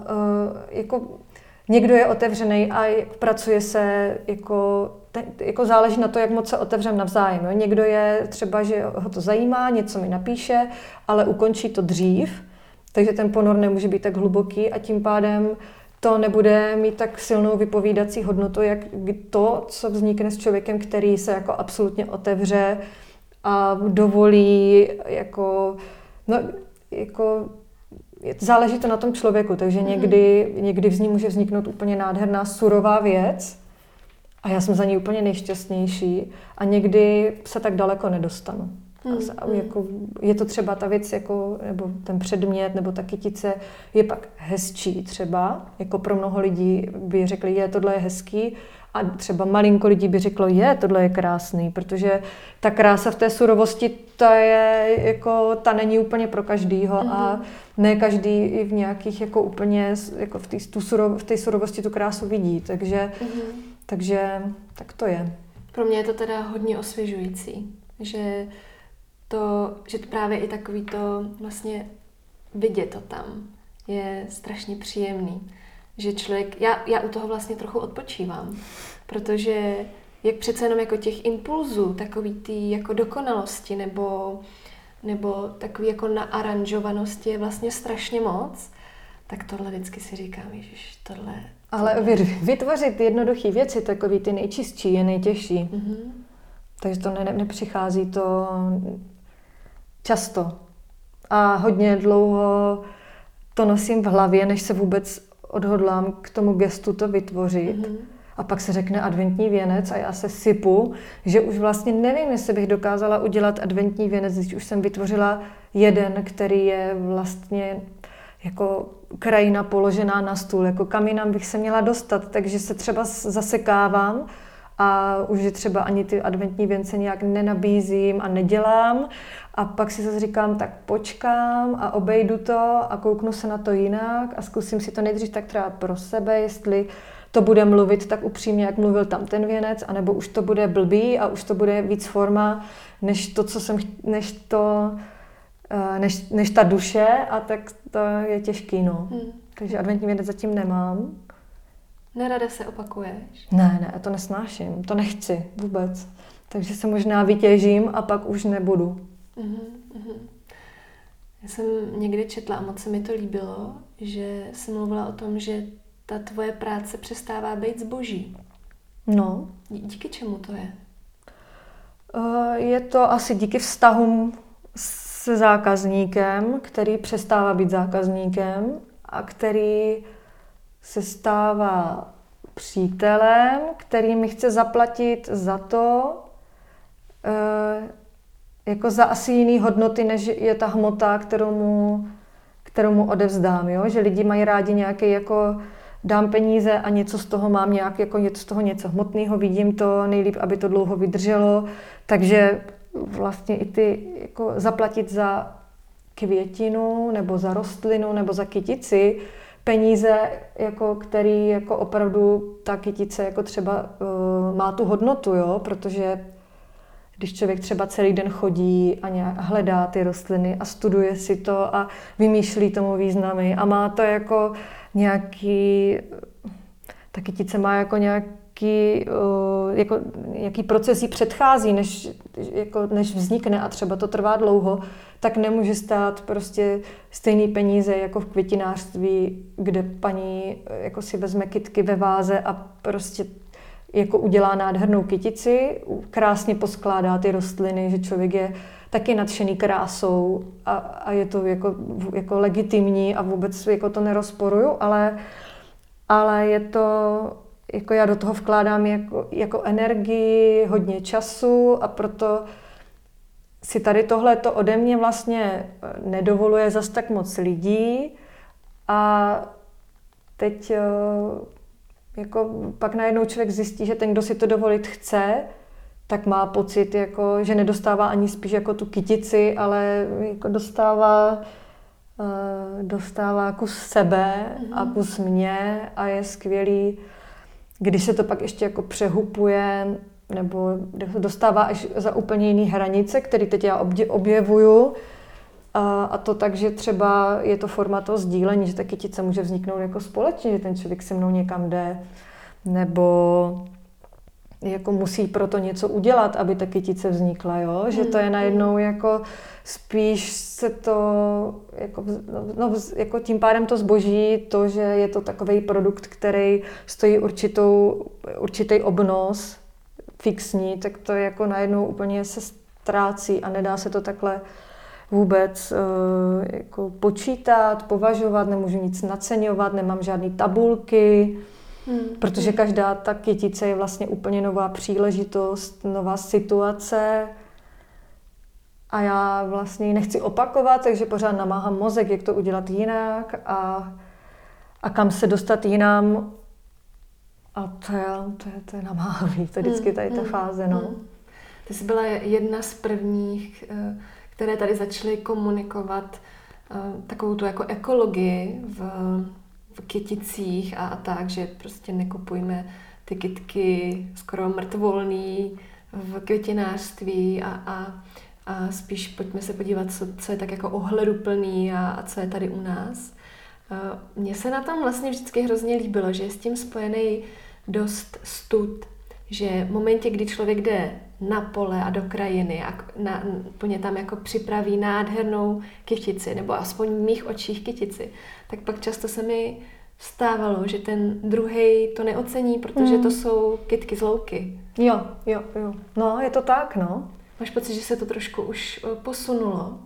uh, jako někdo je otevřený a pracuje se jako, te, jako záleží na to, jak moc se otevřem navzájem. Jo. Někdo je třeba, že ho to zajímá, něco mi napíše, ale ukončí to dřív, takže ten ponor nemůže být tak hluboký a tím pádem to nebude mít tak silnou vypovídací hodnotu, jak to, co vznikne s člověkem, který se jako absolutně otevře a dovolí jako, no, jako záleží to na tom člověku, takže mhm. někdy, někdy z ní může vzniknout úplně nádherná surová věc a já jsem za ní úplně nejšťastnější a někdy se tak daleko nedostanu. Hmm. A jako, je to třeba ta věc, jako, nebo ten předmět, nebo ta kytice je pak hezčí třeba, jako pro mnoho lidí by řekli, je, tohle je hezký, a třeba malinko lidí by řeklo, je, tohle je krásný, protože ta krása v té surovosti, ta je, jako, ta není úplně pro každýho mm-hmm. a mhm. ne každý i v nějakých, jako úplně, jako v té surov, v surovosti tu krásu vidí, takže, mm-hmm. takže tak to je. Pro mě je to teda hodně osvěžující, že to, že to právě i takový to vlastně vidět to tam je strašně příjemný. Že člověk, já, já u toho vlastně trochu odpočívám, protože jak přece jenom jako těch impulzů, takový ty jako dokonalosti nebo, nebo takový jako naaranžovanosti je vlastně strašně moc, tak tohle vždycky si říkám, že tohle... Ale vytvořit jednoduché věci, takový ty nejčistší, je nejtěžší. Mm-hmm. Takže to ne, nepřichází to Často. A hodně dlouho to nosím v hlavě, než se vůbec odhodlám k tomu gestu to vytvořit. Mm-hmm. A pak se řekne adventní věnec a já se sypu, že už vlastně nevím, jestli bych dokázala udělat adventní věnec, když už jsem vytvořila jeden, který je vlastně jako krajina položená na stůl, jako kam jinam bych se měla dostat, takže se třeba zasekávám a už je třeba ani ty adventní věnce nějak nenabízím a nedělám a pak si zase říkám, tak počkám a obejdu to a kouknu se na to jinak a zkusím si to nejdřív tak třeba pro sebe, jestli to bude mluvit tak upřímně, jak mluvil tam ten věnec, anebo už to bude blbý a už to bude víc forma, než to, co jsem, než to, eh, než, než ta duše a tak to je těžký, no. Hmm. Takže adventní věnec zatím nemám. Nerada se opakuješ? Ne, ne, to nesnáším, to nechci vůbec. Takže se možná vytěžím a pak už nebudu. Uh-huh, Já jsem někdy četla a moc se mi to líbilo, že jsi mluvila o tom, že ta tvoje práce přestává být zboží. No. Díky čemu to je? Uh, je to asi díky vztahům se zákazníkem, který přestává být zákazníkem a který se stává přítelem, který mi chce zaplatit za to, uh, jako za asi jiný hodnoty, než je ta hmota, kterou mu, kterou mu odevzdám. Jo? Že lidi mají rádi nějaký jako dám peníze a něco z toho mám nějak, jako něco z toho něco hmotného, vidím to, nejlíp, aby to dlouho vydrželo, takže vlastně i ty jako zaplatit za květinu nebo za rostlinu nebo za kytici peníze, jako který jako opravdu ta kytice jako třeba uh, má tu hodnotu, jo, protože když člověk třeba celý den chodí a nějak hledá ty rostliny a studuje si to a vymýšlí tomu významy a má to jako nějaký, ta kytice má jako nějaký, jako, nějaký proces jí předchází, než, jako, než vznikne a třeba to trvá dlouho, tak nemůže stát prostě stejný peníze jako v květinářství, kde paní jako si vezme kytky ve váze a prostě jako udělá nádhernou kytici, krásně poskládá ty rostliny, že člověk je taky nadšený krásou a, a je to jako, jako legitimní a vůbec jako to nerozporuju, ale, ale je to, jako já do toho vkládám jako, jako energii, hodně času a proto si tady tohle to ode mě vlastně nedovoluje zas tak moc lidí a teď jako pak najednou člověk zjistí, že ten, kdo si to dovolit chce, tak má pocit, jako, že nedostává ani spíš jako tu kytici, ale jako dostává, uh, dostává kus sebe mm-hmm. a mhm. kus mě a je skvělý, když se to pak ještě jako přehupuje nebo dostává až za úplně jiný hranice, který teď já objevuju, a, a to tak, že třeba je to forma toho sdílení, že ta kytice může vzniknout jako společně, že ten člověk se mnou někam jde, nebo jako musí proto něco udělat, aby ta kytice vznikla, jo? že to je mm, najednou jako spíš se to, jako, no, jako tím pádem to zboží, to, že je to takový produkt, který stojí určitou, určitý obnos fixní, tak to jako najednou úplně se ztrácí a nedá se to takhle vůbec uh, jako počítat, považovat, nemůžu nic naceňovat, nemám žádné tabulky, hmm. protože každá ta kytice je vlastně úplně nová příležitost, nová situace a já vlastně ji nechci opakovat, takže pořád namáhám mozek, jak to udělat jinak a, a kam se dostat jinam. A to je, to je, to je namáhavý, to je vždycky tady ta hmm. fáze. No. Hmm. Ty jsi byla jedna z prvních uh které tady začaly komunikovat uh, takovou tu jako ekologii v, v kyticích a, a tak, že prostě nekupujme ty kytky skoro mrtvolný v květinářství a, a, a spíš pojďme se podívat, co, co je tak jako ohleduplný a, a co je tady u nás. Uh, Mně se na tom vlastně vždycky hrozně líbilo, že je s tím spojený dost stud, že v momentě, kdy člověk jde na pole a do krajiny a na, plně tam jako připraví nádhernou kytici, nebo aspoň v mých očích kytici, tak pak často se mi stávalo, že ten druhý to neocení, protože mm. to jsou kytky z louky. Jo, jo, jo. No, je to tak, no. Máš pocit, že se to trošku už eh, posunulo?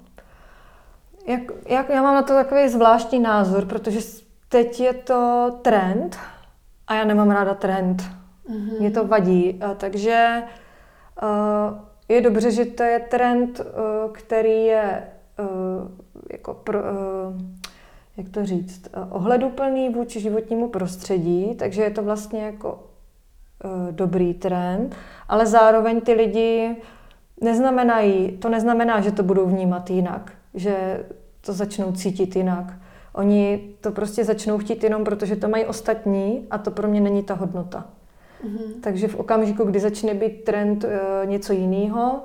Jak, jak, já mám na to takový zvláštní názor, protože teď je to trend a já nemám ráda trend. Mm-hmm. Mě to vadí. A takže uh, je dobře, že to je trend, uh, který je uh, jako pro, uh, jak to říct, uh, ohleduplný vůči životnímu prostředí, takže je to vlastně jako uh, dobrý trend, ale zároveň ty lidi neznamenají, to neznamená, že to budou vnímat jinak, že to začnou cítit jinak. Oni to prostě začnou chtít jenom protože to mají ostatní a to pro mě není ta hodnota. Mm-hmm. Takže v okamžiku, kdy začne být trend uh, něco jiného,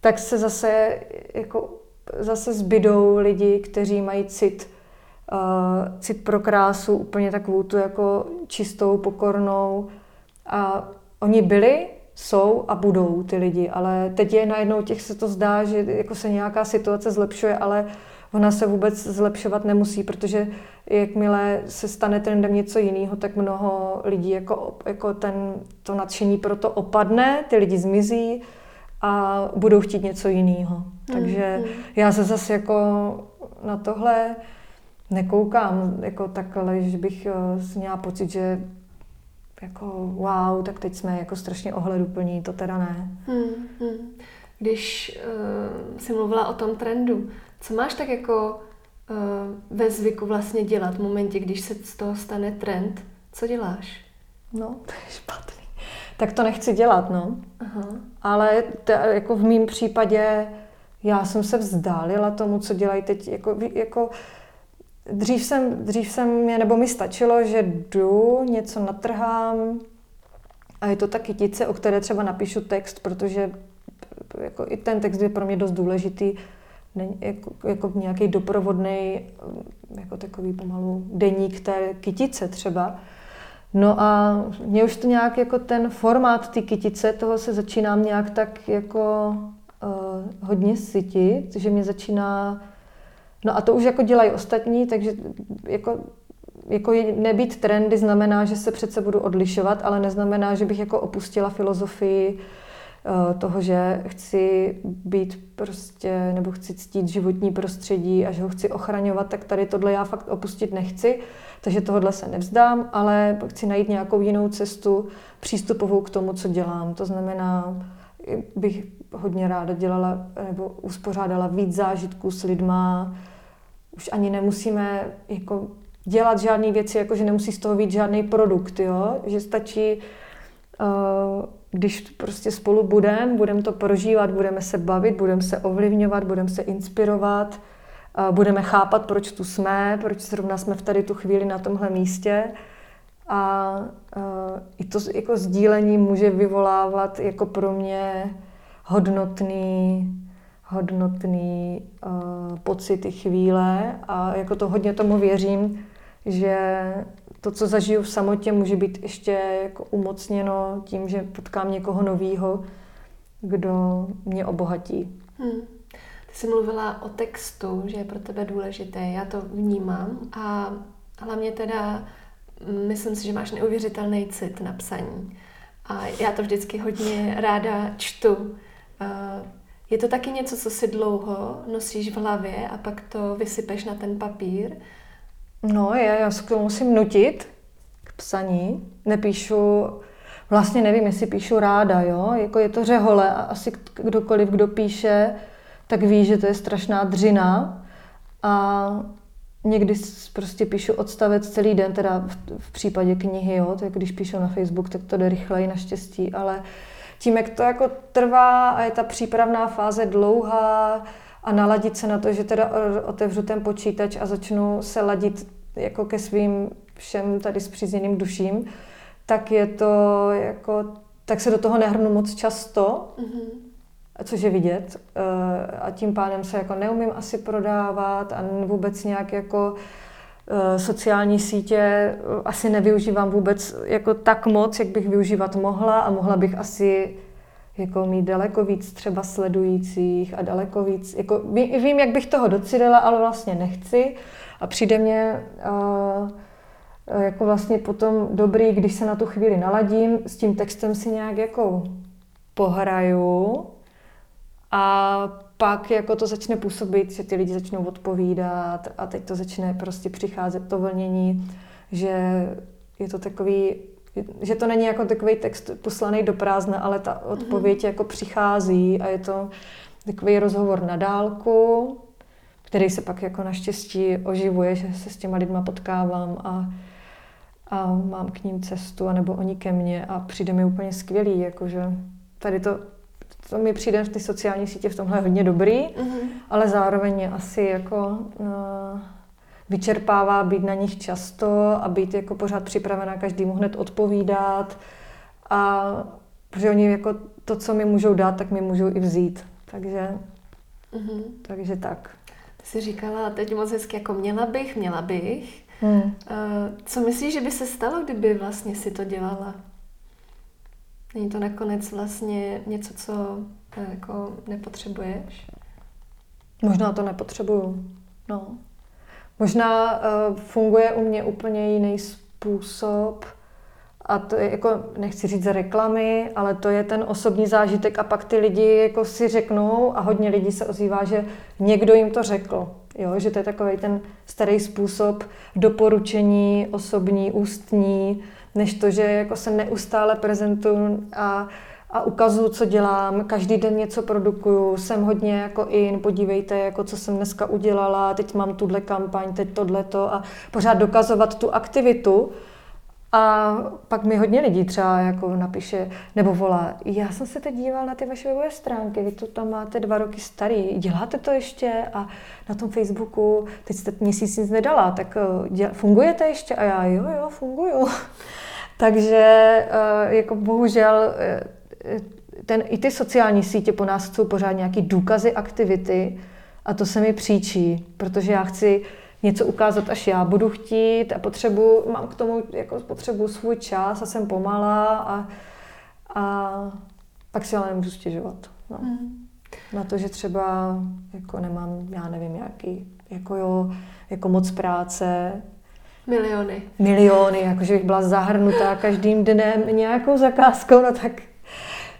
tak se zase jako zase zbydou lidi, kteří mají cit, uh, cit pro krásu, úplně takovou tu jako čistou, pokornou. A oni byli, jsou a budou ty lidi, ale teď je najednou těch se to zdá, že jako se nějaká situace zlepšuje, ale ona se vůbec zlepšovat nemusí, protože jakmile se stane trendem něco jiného, tak mnoho lidí jako, jako ten, to nadšení pro to opadne, ty lidi zmizí a budou chtít něco jiného. Mm. Takže mm. já se zase jako na tohle nekoukám jako takhle, že bych uh, měla pocit, že jako wow, tak teď jsme jako strašně ohleduplní, to teda ne. Hmm, hmm. Když uh, jsi mluvila o tom trendu, co máš tak jako uh, ve zvyku vlastně dělat v momentě, když se z toho stane trend? Co děláš? No, to je špatný. Tak to nechci dělat, no. Aha. Ale to, jako v mém případě já jsem se vzdálila tomu, co dělají teď. Jako, jako, dřív jsem, dřív jsem mě, nebo mi stačilo, že jdu, něco natrhám a je to ta kytice, o které třeba napíšu text, protože jako i ten text je pro mě dost důležitý, jako, jako nějaký doprovodný, jako takový pomalu deník té kytice třeba. No a mě už to nějak jako ten formát ty kytice, toho se začínám nějak tak jako uh, hodně sytit, že mě začíná, no a to už jako dělají ostatní, takže jako, jako nebýt trendy znamená, že se přece budu odlišovat, ale neznamená, že bych jako opustila filozofii toho, že chci být prostě, nebo chci ctít životní prostředí a že ho chci ochraňovat, tak tady tohle já fakt opustit nechci. Takže tohle se nevzdám, ale chci najít nějakou jinou cestu přístupovou k tomu, co dělám. To znamená, bych hodně ráda dělala nebo uspořádala víc zážitků s lidma. Už ani nemusíme jako dělat žádné věci, jako že nemusí z toho být žádný produkt, jo? že stačí, uh, když prostě spolu budeme, budeme to prožívat, budeme se bavit, budeme se ovlivňovat, budeme se inspirovat, budeme chápat, proč tu jsme, proč zrovna jsme v tady tu chvíli na tomhle místě. A i to jako sdílení může vyvolávat jako pro mě hodnotný, hodnotný pocity chvíle a jako to hodně tomu věřím, že to, co zažiju v samotě, může být ještě jako umocněno tím, že potkám někoho nového, kdo mě obohatí. Hmm. Ty jsi mluvila o textu, že je pro tebe důležité, já to vnímám a hlavně teda myslím si, že máš neuvěřitelný cit na psaní. A já to vždycky hodně ráda čtu. Je to taky něco, co si dlouho nosíš v hlavě a pak to vysypeš na ten papír? No, já, já se k tomu musím nutit, k psaní. Nepíšu, vlastně nevím, jestli píšu ráda, jo? Jako je to řehole a asi kdokoliv, kdo píše, tak ví, že to je strašná dřina a někdy prostě píšu odstavec celý den, teda v, v případě knihy, jo, tak když píšu na Facebook, tak to jde rychleji naštěstí, ale tím, jak to jako trvá a je ta přípravná fáze dlouhá a naladit se na to, že teda otevřu ten počítač a začnu se ladit jako ke svým všem tady zpřízněným duším, tak je to jako, tak se do toho nehrnu moc často, mm-hmm což je vidět. Eh, a tím pádem se jako neumím asi prodávat a vůbec nějak jako eh, sociální sítě eh, asi nevyužívám vůbec jako tak moc, jak bych využívat mohla a mohla bych asi jako mít daleko víc třeba sledujících a daleko víc, jako vím, jak bych toho docílila, ale vlastně nechci. A přijde mě uh, jako vlastně potom dobrý, když se na tu chvíli naladím, s tím textem si nějak jako pohraju a pak jako to začne působit, že ty lidi začnou odpovídat a teď to začne prostě přicházet to vlnění, že je to takový, že to není jako takový text poslaný do prázdna, ale ta odpověď mm-hmm. jako přichází a je to takový rozhovor na dálku, který se pak jako naštěstí oživuje, že se s těma lidma potkávám a, a mám k ním cestu, anebo oni ke mně a přijde mi úplně skvělý, jakože tady to to mi přijde v ty sociální sítě v tomhle hodně dobrý, mm-hmm. ale zároveň je asi jako uh, vyčerpává být na nich často a být jako pořád připravená každému hned odpovídat a protože oni jako to, co mi můžou dát, tak mi můžou i vzít. Takže, mm-hmm. takže tak. Ty jsi říkala teď moc hezky, jako měla bych, měla bych. Hmm. Uh, co myslíš, že by se stalo, kdyby vlastně si to dělala? Není to nakonec vlastně něco, co eh, jako nepotřebuješ? Možná to nepotřebuju. No. Možná uh, funguje u mě úplně jiný způsob a to je jako, nechci říct reklamy, ale to je ten osobní zážitek a pak ty lidi jako si řeknou a hodně lidí se ozývá, že někdo jim to řekl. Jo, že to je takový ten starý způsob doporučení osobní, ústní, než to, že jako se neustále prezentuju a, a ukazuju, co dělám, každý den něco produkuju, jsem hodně jako in, podívejte, jako co jsem dneska udělala, teď mám tuhle kampaň, teď tohleto a pořád dokazovat tu aktivitu, a pak mi hodně lidí třeba jako napíše nebo volá, já jsem se teď díval na ty vaše webové stránky, vy to tam máte dva roky starý, děláte to ještě a na tom Facebooku, teď jste měsíc nic nedala, tak eh, děl, fungujete ještě? A já, jo, jo, funguju. Takže eh, jako bohužel eh, ten, i ty sociální sítě po nás chcou pořád nějaký důkazy aktivity a to se mi příčí, protože já chci něco ukázat, až já budu chtít a potřebu, mám k tomu jako potřebu svůj čas a jsem pomalá a, a pak si ale nemůžu stěžovat. No. Mm. Na to, že třeba jako nemám, já nevím, jaký, jako jo, jako moc práce. Miliony. Miliony, jakože bych byla zahrnutá každým dnem nějakou zakázkou, no tak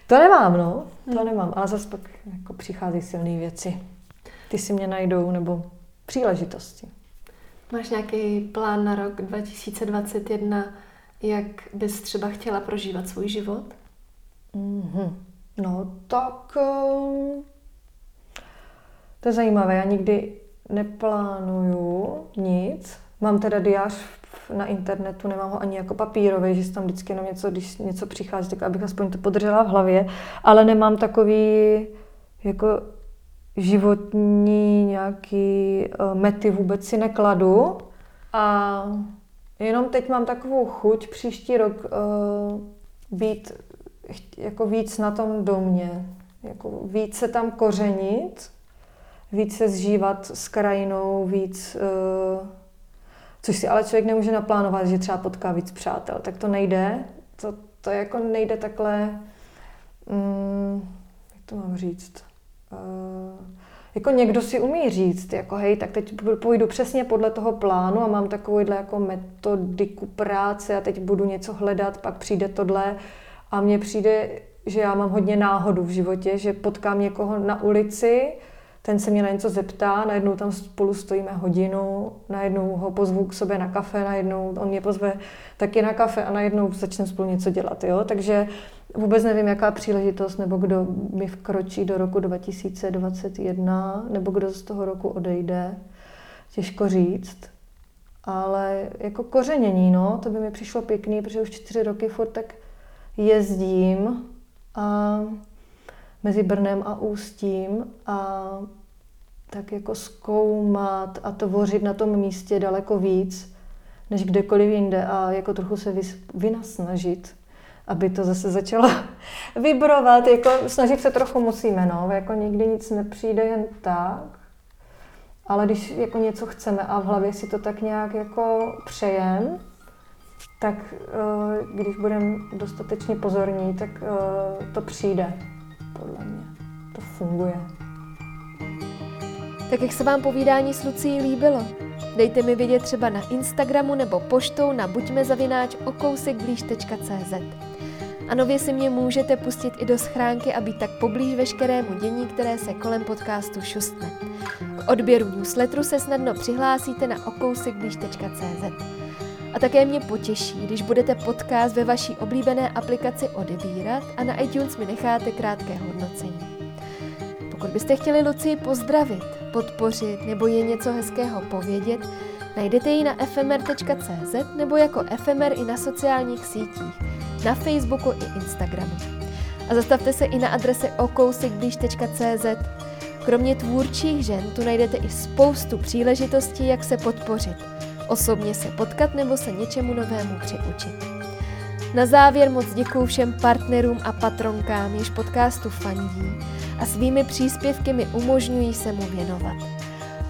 to nemám, no. To mm. nemám, ale zase pak jako přichází silné věci. Ty si mě najdou, nebo příležitosti. Máš nějaký plán na rok 2021, jak bys třeba chtěla prožívat svůj život? Mm-hmm. No tak um, to je zajímavé. Já nikdy neplánuju nic. Mám teda diář na internetu, nemám ho ani jako papírový, že tam vždycky jenom něco, když něco přichází, tak abych aspoň to podržela v hlavě, ale nemám takový jako životní nějaký uh, mety vůbec si nekladu. A jenom teď mám takovou chuť příští rok uh, být jako víc na tom domě, jako víc se tam kořenit, víc se zžívat s krajinou, víc, uh, což si ale člověk nemůže naplánovat, že třeba potká víc přátel, tak to nejde, to, to jako nejde takhle, um, jak to mám říct, Uh, jako někdo si umí říct, jako hej, tak teď půjdu přesně podle toho plánu a mám takovouhle jako metodiku práce a teď budu něco hledat, pak přijde tohle. A mně přijde, že já mám hodně náhodu v životě, že potkám někoho na ulici, ten se mě na něco zeptá, najednou tam spolu stojíme hodinu, najednou ho pozvu k sobě na kafe, najednou on mě pozve taky na kafe a najednou začneme spolu něco dělat. Jo? Takže vůbec nevím, jaká příležitost, nebo kdo mi vkročí do roku 2021, nebo kdo z toho roku odejde. Těžko říct. Ale jako kořenění, no, to by mi přišlo pěkný, protože už čtyři roky furt tak jezdím a mezi Brnem a Ústím a tak jako zkoumat a tvořit na tom místě daleko víc, než kdekoliv jinde a jako trochu se vynasnažit, aby to zase začalo vibrovat. Jako snažit se trochu musíme, no. Jako nikdy nic nepřijde jen tak, ale když jako něco chceme a v hlavě si to tak nějak jako přejem, tak eh, když budeme dostatečně pozorní, tak eh, to přijde, podle mě. To funguje. Tak jak se vám povídání s Lucí líbilo? Dejte mi vědět třeba na Instagramu nebo poštou na buďmezavináč okousekblíž.cz. A nově si mě můžete pustit i do schránky a být tak poblíž veškerému dění, které se kolem podcastu šustne. K odběru newsletteru se snadno přihlásíte na okousekblíž.cz. A také mě potěší, když budete podcast ve vaší oblíbené aplikaci odebírat a na iTunes mi necháte krátké hodnocení. Pokud byste chtěli Lucii pozdravit, podpořit nebo je něco hezkého povědět, najdete ji na fmr.cz nebo jako FMR i na sociálních sítích, na Facebooku i Instagramu. A zastavte se i na adrese okousekblíž.cz. Kromě tvůrčích žen tu najdete i spoustu příležitostí, jak se podpořit, osobně se potkat nebo se něčemu novému přiučit. Na závěr moc děkuji všem partnerům a patronkám, jež podcastu fandí a svými příspěvky mi umožňují se mu věnovat.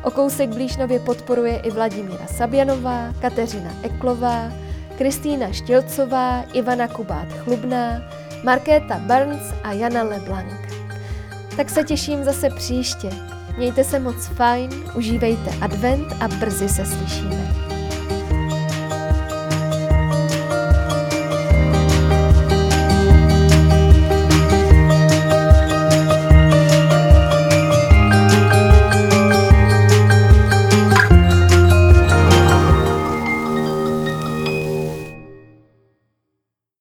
O kousek blíž nově podporuje i Vladimíra Sabjanová, Kateřina Eklová, Kristýna Štělcová, Ivana Kubát Chlubná, Markéta Burns a Jana Leblanc. Tak se těším zase příště. Mějte se moc fajn, užívejte advent a brzy se slyšíme.